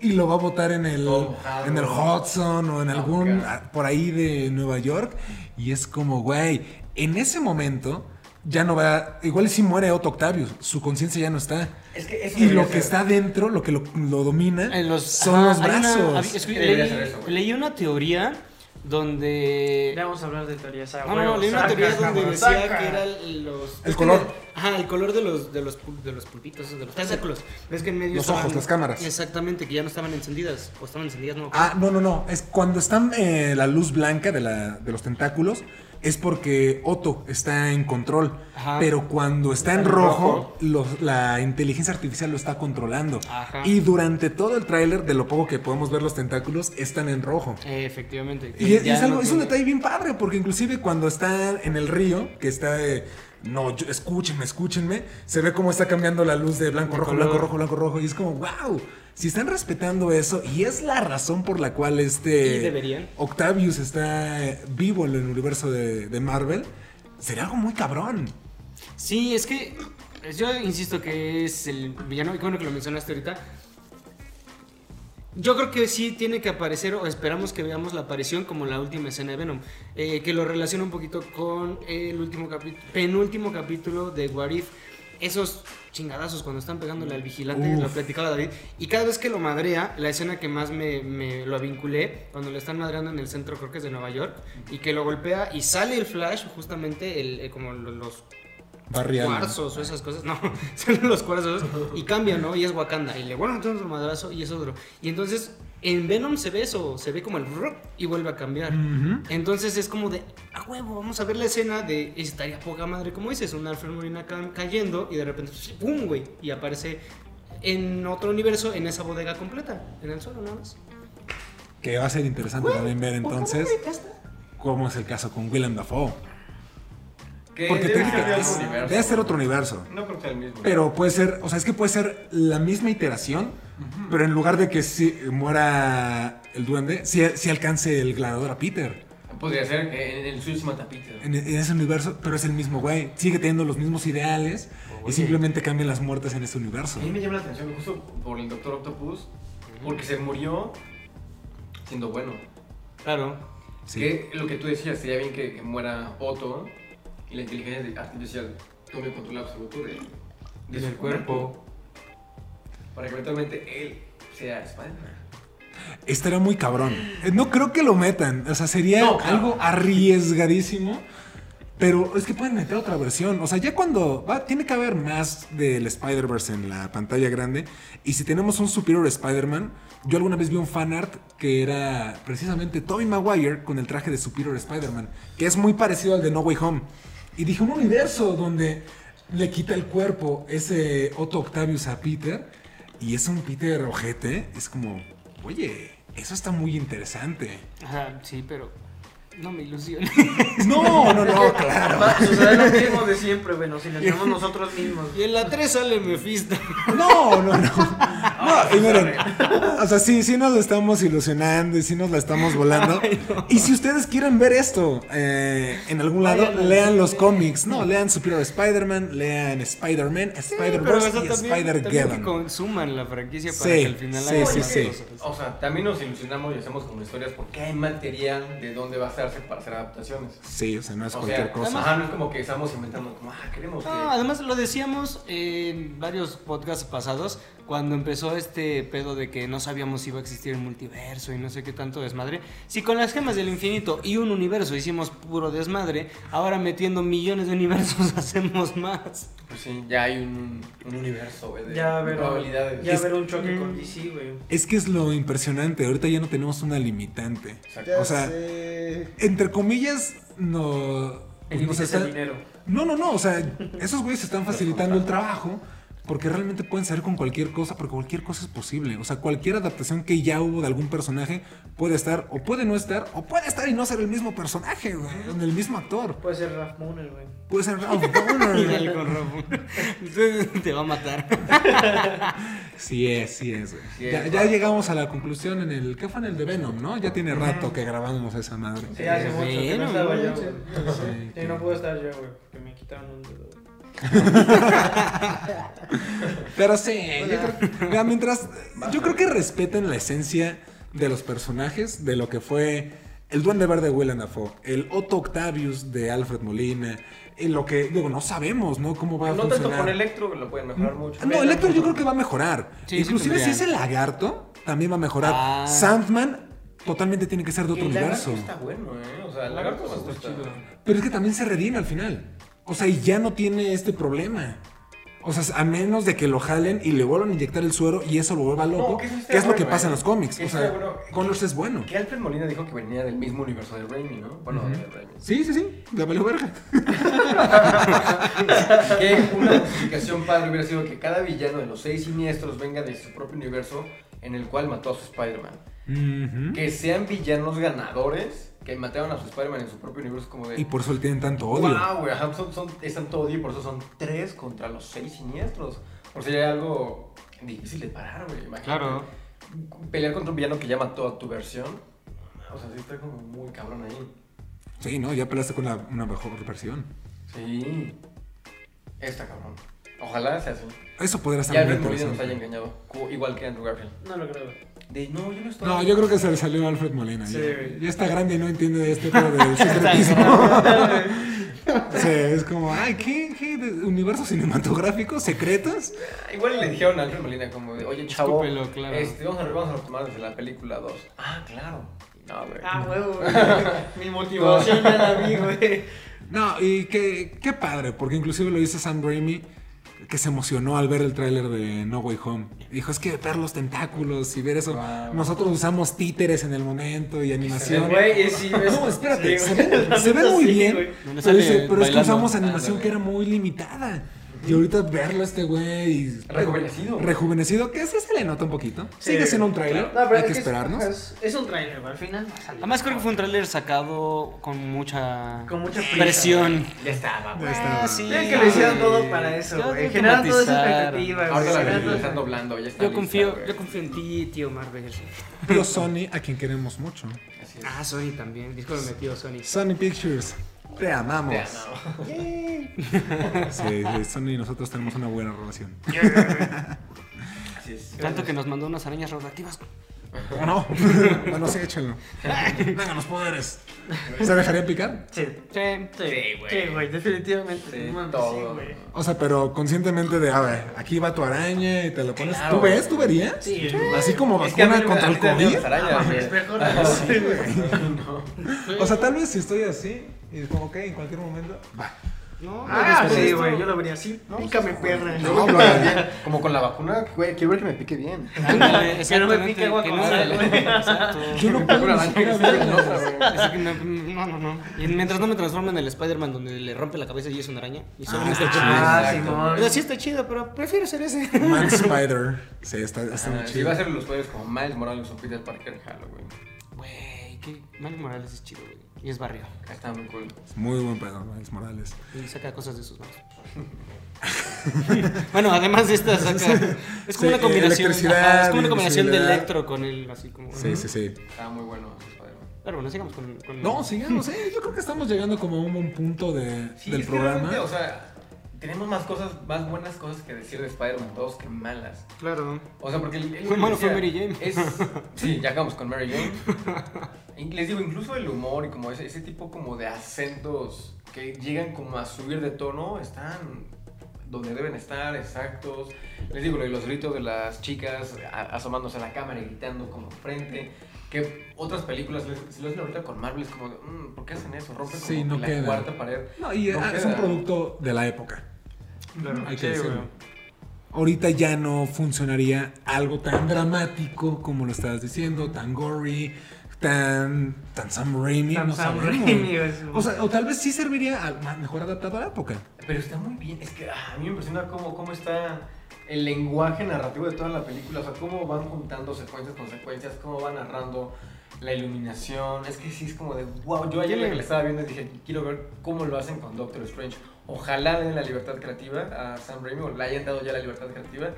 Y lo va a botar en el, en el Hudson o en Ah, algún. ah, por ahí de Nueva York. Y es como, güey, en ese momento ya no va. Igual si muere Otto Octavius, su conciencia ya no está. Es que eso Y lo que ser. está dentro, lo que lo, lo domina, En los, son ajá, los una- brazos. es que leí, eso, güey. leí una teoría donde Ya vamos a hablar de teorías. a No, no, no, leí una Saca, teoría donde decía saca. que era los... El color. le- ajá, el color de los, de los, de los pulpitos, de los tentáculos. Ves que en medio Los ojos, las cámaras. Exactamente, que ya no estaban encendidas. O estaban encendidas, no. Ah, no, no, no. Es cuando están eh, la luz blanca de, la, de los tentáculos, es porque Otto está en control. Ajá. Pero cuando está, en rojo, los- la inteligencia artificial lo está controlando. Ajá. Y durante todo el tráiler, de lo poco que podemos ver los tentáculos, están en rojo. Eh, efectivamente. Y es, algo, no es un detalle bien padre, porque inclusive cuando está en el río, que está de, no, yo- escúchenme, escúchenme, se ve cómo está cambiando la luz de blanco, De rojo, color. blanco, rojo, blanco, rojo, y es como, wow, si están respetando eso, y es la razón por la cual este. Octavius está vivo en el universo de, de Marvel, sería algo muy cabrón. Sí, es que yo insisto que es el villano, y bueno que lo mencionaste ahorita. Yo creo que sí tiene que aparecer, o esperamos que veamos la aparición como la última escena de Venom, eh, que lo relaciona un poquito con el último capítulo, penúltimo capítulo de What If. Esos chingadazos cuando están pegándole al vigilante, Uf. lo platicaba David. Y cada vez que lo madrea, la escena que más me, me lo vinculé, cuando le están madreando en el centro, creo que es de Nueva York, y que lo golpea y sale el flash, justamente el, eh, como lo- los Barrial. cuarzos o esas cosas, no, son los cuarzos y cambia, ¿no? Y es Wakanda y le a meter otro madrazo y es otro. Y entonces en Venom se ve eso, se ve como el rup y vuelve a cambiar. Ujú. Entonces es como de, a huevo, vamos a ver la escena de estaría poca madre, como dices, un Alfred Molina ca- cayendo y de repente, ¡pum! güey, y aparece en otro universo, en esa bodega completa, en el suelo nada más. Que va a ser interesante también ver entonces cómo es el caso con Willem Dafoe. Que Porque debe ser de técnicamente otro es- universo. debe ser otro universo. No creo que sea el mismo. Pero puede ser, o sea, es que puede ser la misma iteración, pero en lugar de que si muera el duende, si, si alcance el gladiador a Peter. Podría ser que en el suyo se mata a Peter. En, en ese universo, pero es el mismo güey. Sigue teniendo los mismos ideales y Oye. simplemente cambian las muertes en ese universo. A mí me llama la atención justo por el Doctor Octopus, porque se murió siendo bueno. Claro. Sí. Que lo que tú decías, sería bien que, que muera Otto y la inteligencia artificial tome control absoluto de, de su cuerpo. Para que eventualmente él sea Spider-Man. Estaría muy cabrón. Eh, No creo que lo metan. O sea, sería No, claro. algo arriesgadísimo. Pero es que pueden meter otra versión. O sea, ya cuando. Va, tiene que haber más del Spider-Verse en la pantalla grande. Y si tenemos un Superior Spider-Man. Yo alguna vez vi un fanart que era precisamente Tobey Maguire con el traje de Superior Spider-Man. Que es muy parecido al de No Way Home. Y dije, un universo donde le quita el cuerpo ese Otto Octavius a Peter. Y es un Peter ojete. Es como, oye, eso está muy interesante. Ajá, sí, pero no me ilusiones. No, no, no, claro. Va a suceder lo mismo de siempre. Nos ilusionamos nosotros mismos. Y en la 3 sale Mephisto. No, no, no. No, y miren, o sea, sí, sí nos lo estamos ilusionando y sí nos la estamos volando. Y si ustedes quieren ver esto eh, en algún lado, Vayan al lean los cómics. No, lean Superior Spider-Man, lean Spider-Man, Spider-Verse y también que Spider-Geddon. consuman la franquicia para Sí, que al final sí, haya sí, sí. O sea, también nos ilusionamos y hacemos como historias porque hay material de dónde basarse para hacer adaptaciones. Sí, o sea, no es O cualquier sea, cosa. Ajá, no es como que estamos inventando como, ah, queremos que... No, además lo decíamos en varios podcasts pasados, cuando empezó este pedo de que no sabíamos si iba a existir el multiverso y no sé qué tanto desmadre. Si con las gemas del infinito y un universo hicimos puro desmadre, ahora metiendo millones de universos hacemos más. Pues sí, ya hay un, un universo, güey, de Ya ver, probabilidades. ya Es- ver un choque Mm. con DC, güey. Es que es lo impresionante. Ahorita ya no tenemos una limitante. Exacto. O sea, entre comillas, no. El pues, nos límite es el está- dinero. No, no, no. O sea, esos güeyes están facilitando el trabajo porque realmente pueden salir con cualquier cosa, porque cualquier cosa es posible. O sea, cualquier adaptación que ya hubo de algún personaje puede estar, o puede no estar, o puede estar y no ser el mismo personaje, güey, el mismo actor. Puede ser Ralph Mooner, güey. Puede ser Ralph dale con Rafa. Te va a matar. Sí es, sí es, güey. Sí ya, es, ya güey. llegamos a la conclusión en el. ¿Qué fue en el de Venom, no? Ya tiene rato que grabamos esa madre. Sí, hace mucho que no estaba yo, mucho. güey. Sí, Sí, no puedo estar yo, güey, porque me quitaron un dedo. Pero sí, yo creo, mira, mientras. Yo creo que respeten la esencia de los personajes, de lo que fue el Duende Verde de Willem Dafoe, el Otto Octavius de Alfred Molina, y lo que. Digo, no sabemos, ¿no? Cómo va a No tanto funcionar. con Electro, lo pueden mejorar mucho. Ah, No, Electro yo creo que va a mejorar. Sí, sí Inclusive si es el lagarto, también va a mejorar. Ah. Sandman totalmente tiene que ser de otro El lagarto universo. está bueno, ¿eh? O sea, el lagarto está chido. Pero es que también se redime al final. O sea, y ya no tiene este problema. O sea, a menos de que lo jalen y le vuelvan a inyectar el suero y eso lo vuelva loco, No, que eso está que es lo que pasa en ¿eh? los cómics. Que O sea, bueno. Connors es bueno. Que Alfred Molina dijo que venía del mismo universo de Raimi, ¿no? Bueno, de Raimi. Sí, sí, sí, de valió verga. Que una justificación padre hubiera sido que cada villano de los seis siniestros venga de su propio universo en el cual mató a su Spider-Man. Que sean villanos ganadores que mataron a su Spider-Man en su propio universo como de... Y por eso le tienen tanto odio. Wow, güey, son, son, es tanto odio y por eso son tres contra los seis siniestros. Por si hay algo difícil de parar, güey. Imagínate. Claro. Pelear contra un villano que ya mató a tu versión. O sea, sí está como muy cabrón ahí. Sí, no, ya peleaste con la- una mejor versión. Sí. Está cabrón. Ojalá sea así. Eso podría Y estar muy Alfred Molina nos haya interesante. engañado. Igual que Andrew Garfield. No lo creo. De no, yo no estoy. No, yo creo que se le salió a Alfred Molina. Sí, ya, güey. ya está grande y no entiende de este pedo del secretismo. sí, es como, ay, ¿qué, qué de- universos cinematográficos secretos? Igual le dijeron a Alfred Molina como de, oye, chavo, Escúpelo, claro. este, vamos, a, vamos a retomar desde la película 2. Ah, claro. No, güey. Ah, huevo, güey. Mi motivación ya la vi, güey. No, y qué, qué padre, porque inclusive lo dice Sam Raimi, que se emocionó al ver el tráiler de No Way Home. Dijo, es que ver los tentáculos y ver eso, Wow. nosotros usamos títeres en el momento y animación. Sí, No, espérate, sí, se ve, se ve muy sí, bien, pero, sale dice, pero es que usamos animación que era muy limitada. Y ahorita verlo a este güey y- Rejuvenecido. rejuvenecido, que sí se le nota un poquito. Sí, Sigue siendo un tráiler, No, pero hay es que es- esperarnos. Es, es un trailer, güey. Al final va a salir. Además creo que fue un tráiler sacado con mucha, Con mucha prisa, presión. Ya estaba, güey. Ah, sí. Que lo hicieron todo para eso, güey. Generaron toda esa expectativa. Ahorita la toda- están doblando, ya está Yo lista, confío, yo confío en ti, tío Marvel. Tío Sony, a quien queremos mucho. Así es. Ah, Sony también. Discúlpeme, tío Sony. Sony Pictures, te amamos. Te amo. Sí, sí, Sony y nosotros tenemos una buena relación. Así es. Tanto que nos mandó unas arañas radioactivas. ¿O no? bueno, sí, échenlo. Vengan los poderes. ¿Se dejarían picar? Sí. Sí. Sí, güey. Sí, güey, definitivamente. Sí, todo. sí, güey. O sea, pero conscientemente de, a ver, aquí va tu araña y te lo pones. Claro. ¿Tú ves? ¿Tú verías? Sí. Así como Es que a mí vacuna contra el COVID. arañas, Ah, güey. es mejor. Ajá. Sí, No. O sea, tal vez si estoy así y como que en cualquier momento. Va. No, Ah, pues, sí, güey, yo lo vería así. Pícame, perra. No, bien. Como con la vacuna, güey, quiero ver que me pique bien. Ándale, Que no me pique agua con no- sal, güey. Exacto. Yo no puedo nota, güey. No, no, no, no. Y mientras no me transforme en el Spider-Man donde le rompe la cabeza y es una araña. Y solamente está el chido. Ah, Exacto. Simón. O sea, sí está chido, pero prefiero ser ese. Man Spider. Sí, está, está muy Ah, Si chido. va a ser los poderes como Miles Morales o Peter Parker, jalo, güey. Güey, que Miles Morales es chido, güey. Y es barrio. Está muy cool. Es muy buen pedo, Miles Morales. Y saca cosas de sus manos. bueno, además de esta saca. Es como Sí, una combinación. ajá, es como una combinación de electro con el así como. Sí, sí, sí. Está muy bueno. Pero bueno, sigamos con. con- No, sigamos, eh. Yo creo que estamos llegando como a un buen punto de, Sí, del programa. o sea, tenemos más cosas, más buenas cosas que decir de Spider-Man 2 que malas. Claro. O sea, porque el, el- Fue malo, fue Mary Jane. Es, sí, ya acabamos con Mary Jane. Les digo, incluso el humor y como ese, ese tipo como de acentos que llegan como a subir de tono están donde deben estar, exactos. Les digo, los gritos de las chicas asomándose a la cámara y gritando como frente. Que otras películas, si lo hacen ahorita con Marvel, es como, de, "Mm, ¿por qué hacen eso? Rompen como Sí, no la queda. cuarta pared. No, y No es queda. un producto de la época. Claro. Hay Sí, que decirlo. güey. Ahorita ya no funcionaría algo tan dramático como lo estabas diciendo, tan gory, tan, tan Sam Raimi. Tan no Sam sabemos. Raimi, güey. O, sea, o tal vez sí serviría al mejor adaptado a la época. Pero está muy bien, es que ah, a mí me impresiona cómo, cómo está el lenguaje narrativo de toda la película, o sea, cómo van juntando secuencias con secuencias, cómo van narrando la iluminación, es que sí es como de wow, yo ayer que la estaba viendo dije, quiero ver cómo lo hacen con Doctor Strange, ojalá le den la libertad creativa a Sam Raimi, o le hayan dado ya la libertad creativa,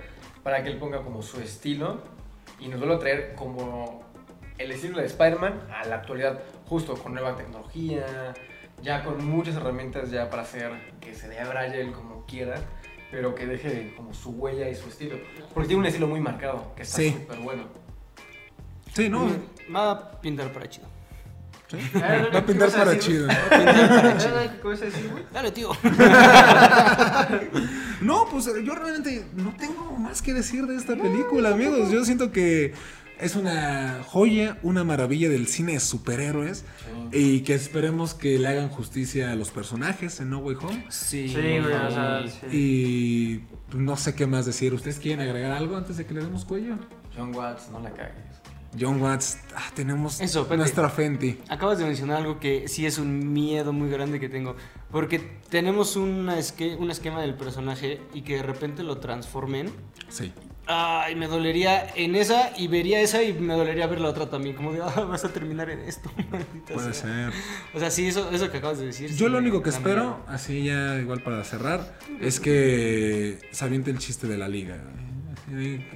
para que él ponga como su estilo y nos vuelva a traer como el estilo de Spider-Man a la actualidad, justo con nueva tecnología, ya con muchas herramientas ya para hacer que se dé a él como quiera, pero que deje como su huella y su estilo. Porque tiene un estilo muy marcado, que está Sí. súper bueno. Sí, no. Mm, Va a pintar para chido. Sí. Ah, Va a pintar ¿qué vas para decir, chido. güey? ¿Qué vas a decir, güey? Dale, tío. No, pues yo realmente no tengo más que decir de esta película, amigos. Yo siento que es una joya, una maravilla del cine de superhéroes y que esperemos que le hagan justicia a los personajes en No Way Home. Sí, Sí, güey, o sea, sí. Y no sé qué más decir. ¿Ustedes quieren agregar algo antes de que le demos cuello? John Watts, no la cagues. John Watts, ah, tenemos Eso, nuestra Fenty. Acabas de mencionar algo que sí es un miedo muy grande que tengo. Porque tenemos una esque- un esquema del personaje y que de repente lo transformen. Sí. Ay, me dolería en esa y vería esa y me dolería ver la otra también. Como de, ah, vas a terminar en esto. maldita Puede sea". ser. O sea, sí, eso, eso que acabas de decir. Yo sí lo único que espero, miedo. así ya igual para cerrar, es que se aviente el chiste de la liga.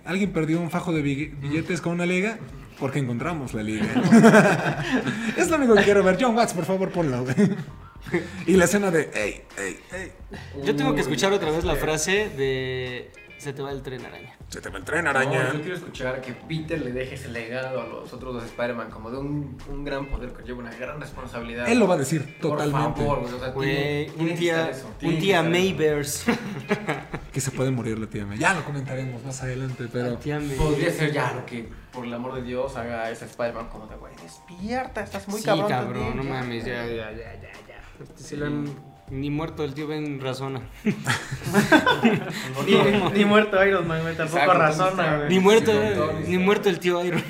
Alguien perdió un fajo de billetes con una liga porque encontramos la liga. es lo único que quiero ver. John Watts, por favor, ponlo. güey. y la escena de, ey, ey, ey, Yo tengo que escuchar otra vez la frase de se te va el tren araña. se te va el tren, No, araña. yo quiero escuchar que Peter le deje ese legado a los otros dos Spider-Man como de un, un gran poder que lleva una gran responsabilidad. Él lo va a decir totalmente. Por favor, güey, o sea, Güey, tiene- un tiene día, eso, un día. Mayverse. Que se puede morir la tía May. Ya lo comentaremos más adelante, pero... Tía May. Podría ser ya lo que, por el amor de Dios, haga ese Spider-Man como de, güey, despierta, estás muy sí, cabrón. cabrón, también, no ya". mames, ya, ya, ya, ya, ya. Este sí lo han- Ni muerto el tío Ben razona. Ni, ni muerto Iron Man, güey, tampoco Exacto, razona, güey. Ni muerto, Sí, Tony ni muerto el tío Iron.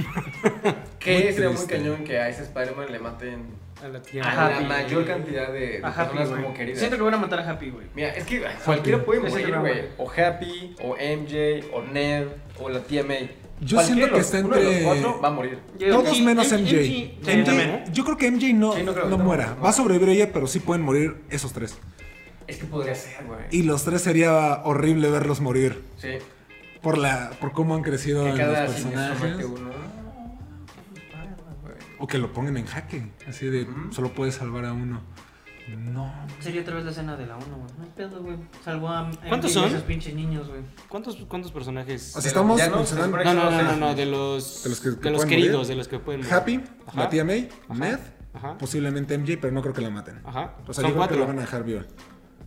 Que Muy sería muy cañón que a ese Spider-Man le maten A la tía a Ajá, la Happy. mayor cantidad de, de A Happy, personas como queridas. Siento que van a matar a Happy, güey. Mira, es que cualquiera puede morir, que güey. O Happy, o MJ, o Ned, o la tía May. Yo siento que está uno de los entre- cuatro va a morir. Todos menos MJ. También. yo creo que MJ no, Sí, no creo muera. Va a sobrevivir ella, pero sí pueden morir esos tres. Es que podría ser, güey. Y los tres sería horrible verlos morir. Sí. Por la por cómo han crecido Que en cada los personajes. uno. O que lo pongan en jaque. Así de solo puedes salvar a uno. No. Sería otra vez la escena de la 1, güey. No hay pedo, güey. Salvo a ¿Cuántos son? esos pinches niños, güey. ¿Cuántos, cuántos personajes? O sea, estamos mencionando No, no, no, no, no, seis. de los, De los que- que de los pueden queridos, morir. de los que pueden morir. Happy, Ajá. la tía May, Ajá. Ned, Ajá. posiblemente MJ, pero no creo que la maten. Ajá. O sea, son yo creo que cuatro. la van a dejar viva.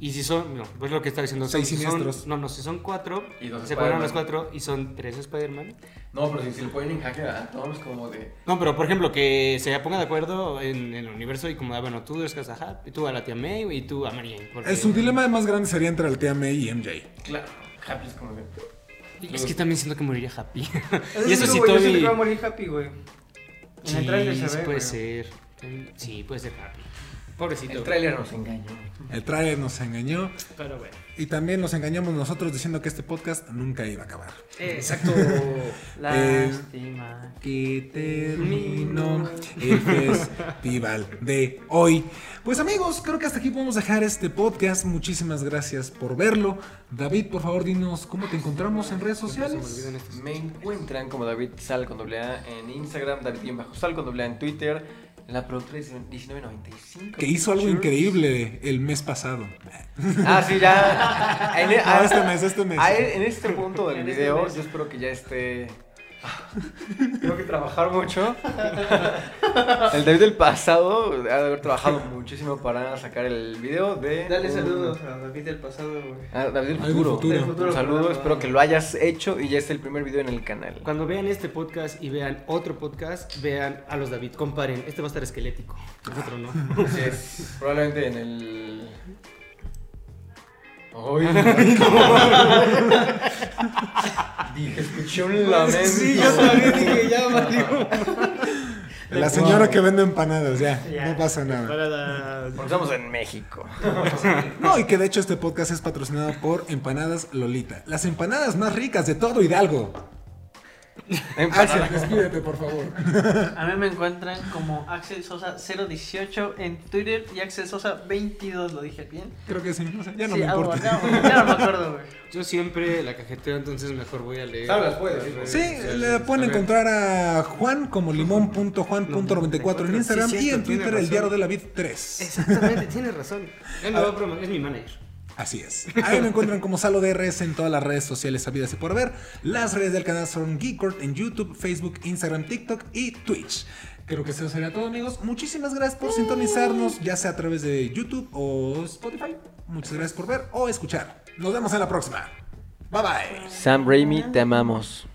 Y si son, no, pues lo que está diciendo. Seis son, siniestros. son- no, no, si son cuatro, Y dos se ponen los cuatro y son tres Spider-Man. No, pero si, si le ponen en jaque a todos como de... No, pero por ejemplo, que se pongan de acuerdo en, en el universo y como, ah, bueno, tú eres a Happy, tú a la tía May y tú a Mary Jane. porque- Su dilema más grande sería entre la tía May y MJ. Claro, Happy es como de... Es que también siento que moriría Happy. Es y eso lo sí, güey, Yo siento Toby. que va a morir Happy, güey. En el trailer se sí ve, puede ser. Sí, puede ser Happy. Pobrecito. El tráiler nos engañó. El trailer nos engañó Pero bueno. y también nos engañamos nosotros diciendo que este podcast nunca iba a acabar. Exacto. Lástima. que terminó el festival de hoy. Pues amigos, creo que hasta aquí podemos dejar este podcast. Muchísimas gracias por verlo. David, por favor, dinos cómo te encontramos en redes sociales. Me encuentran como David Sal con doble A en Instagram, David bien bajo Sal con doble A en Twitter. La productora es 1995. Que hizo algo increíble el mes pasado. Ah, sí, ya. En, Ah, este mes, este mes. a- en este punto del En este video, yo espero que ya esté. Tengo que trabajar mucho. El David del pasado ha de haber trabajado muchísimo para sacar el video de. Dale un- saludos a David del pasado, güey. Ah, David del futuro. futuro. Del futuro, Un saludo, espero que lo hayas hecho y ya es el primer video en el canal. Cuando vean este podcast y vean otro podcast, vean a los David. Comparen. Este va a estar esquelético. El otro no. Así es. Probablemente en el. Ay, Dije, escuché un lamento. Sí, yo también dije, ya, valió. La señora que vende empanadas, ya, Ya. no pasa nada. Porque estamos en México. No, y que de hecho este podcast es patrocinado por Empanadas Lolita. Las empanadas más ricas de todo Hidalgo. Axel, despídete, por favor. A mí me encuentran como Axel Sosa 018 en Twitter y Axel Sosa 22, ¿lo dije bien? Creo que sí, no sé, ya no Sí, me algo importa. Ya no me acuerdo, güey. Yo siempre la cajeteo, entonces mejor voy a leer. Claro, las puedes, sí. le pueden encontrar a Juan como limón.juan.94 en Instagram Sí, y en tiene Twitter el diario de la vid 3. Exactamente, tienes razón. Él me va a promo- es mi manager. Así es. Ahí me encuentran como Salo DRS en todas las redes sociales sabidas y por ver. Las redes del canal son Geekord en YouTube, Facebook, Instagram, TikTok y Twitch. Creo que eso sería todo, amigos. Muchísimas gracias por sintonizarnos, ya sea a través de YouTube o Spotify. Muchas gracias por ver o escuchar. Nos vemos en la próxima. Bye bye. Sam Raimi, te amamos.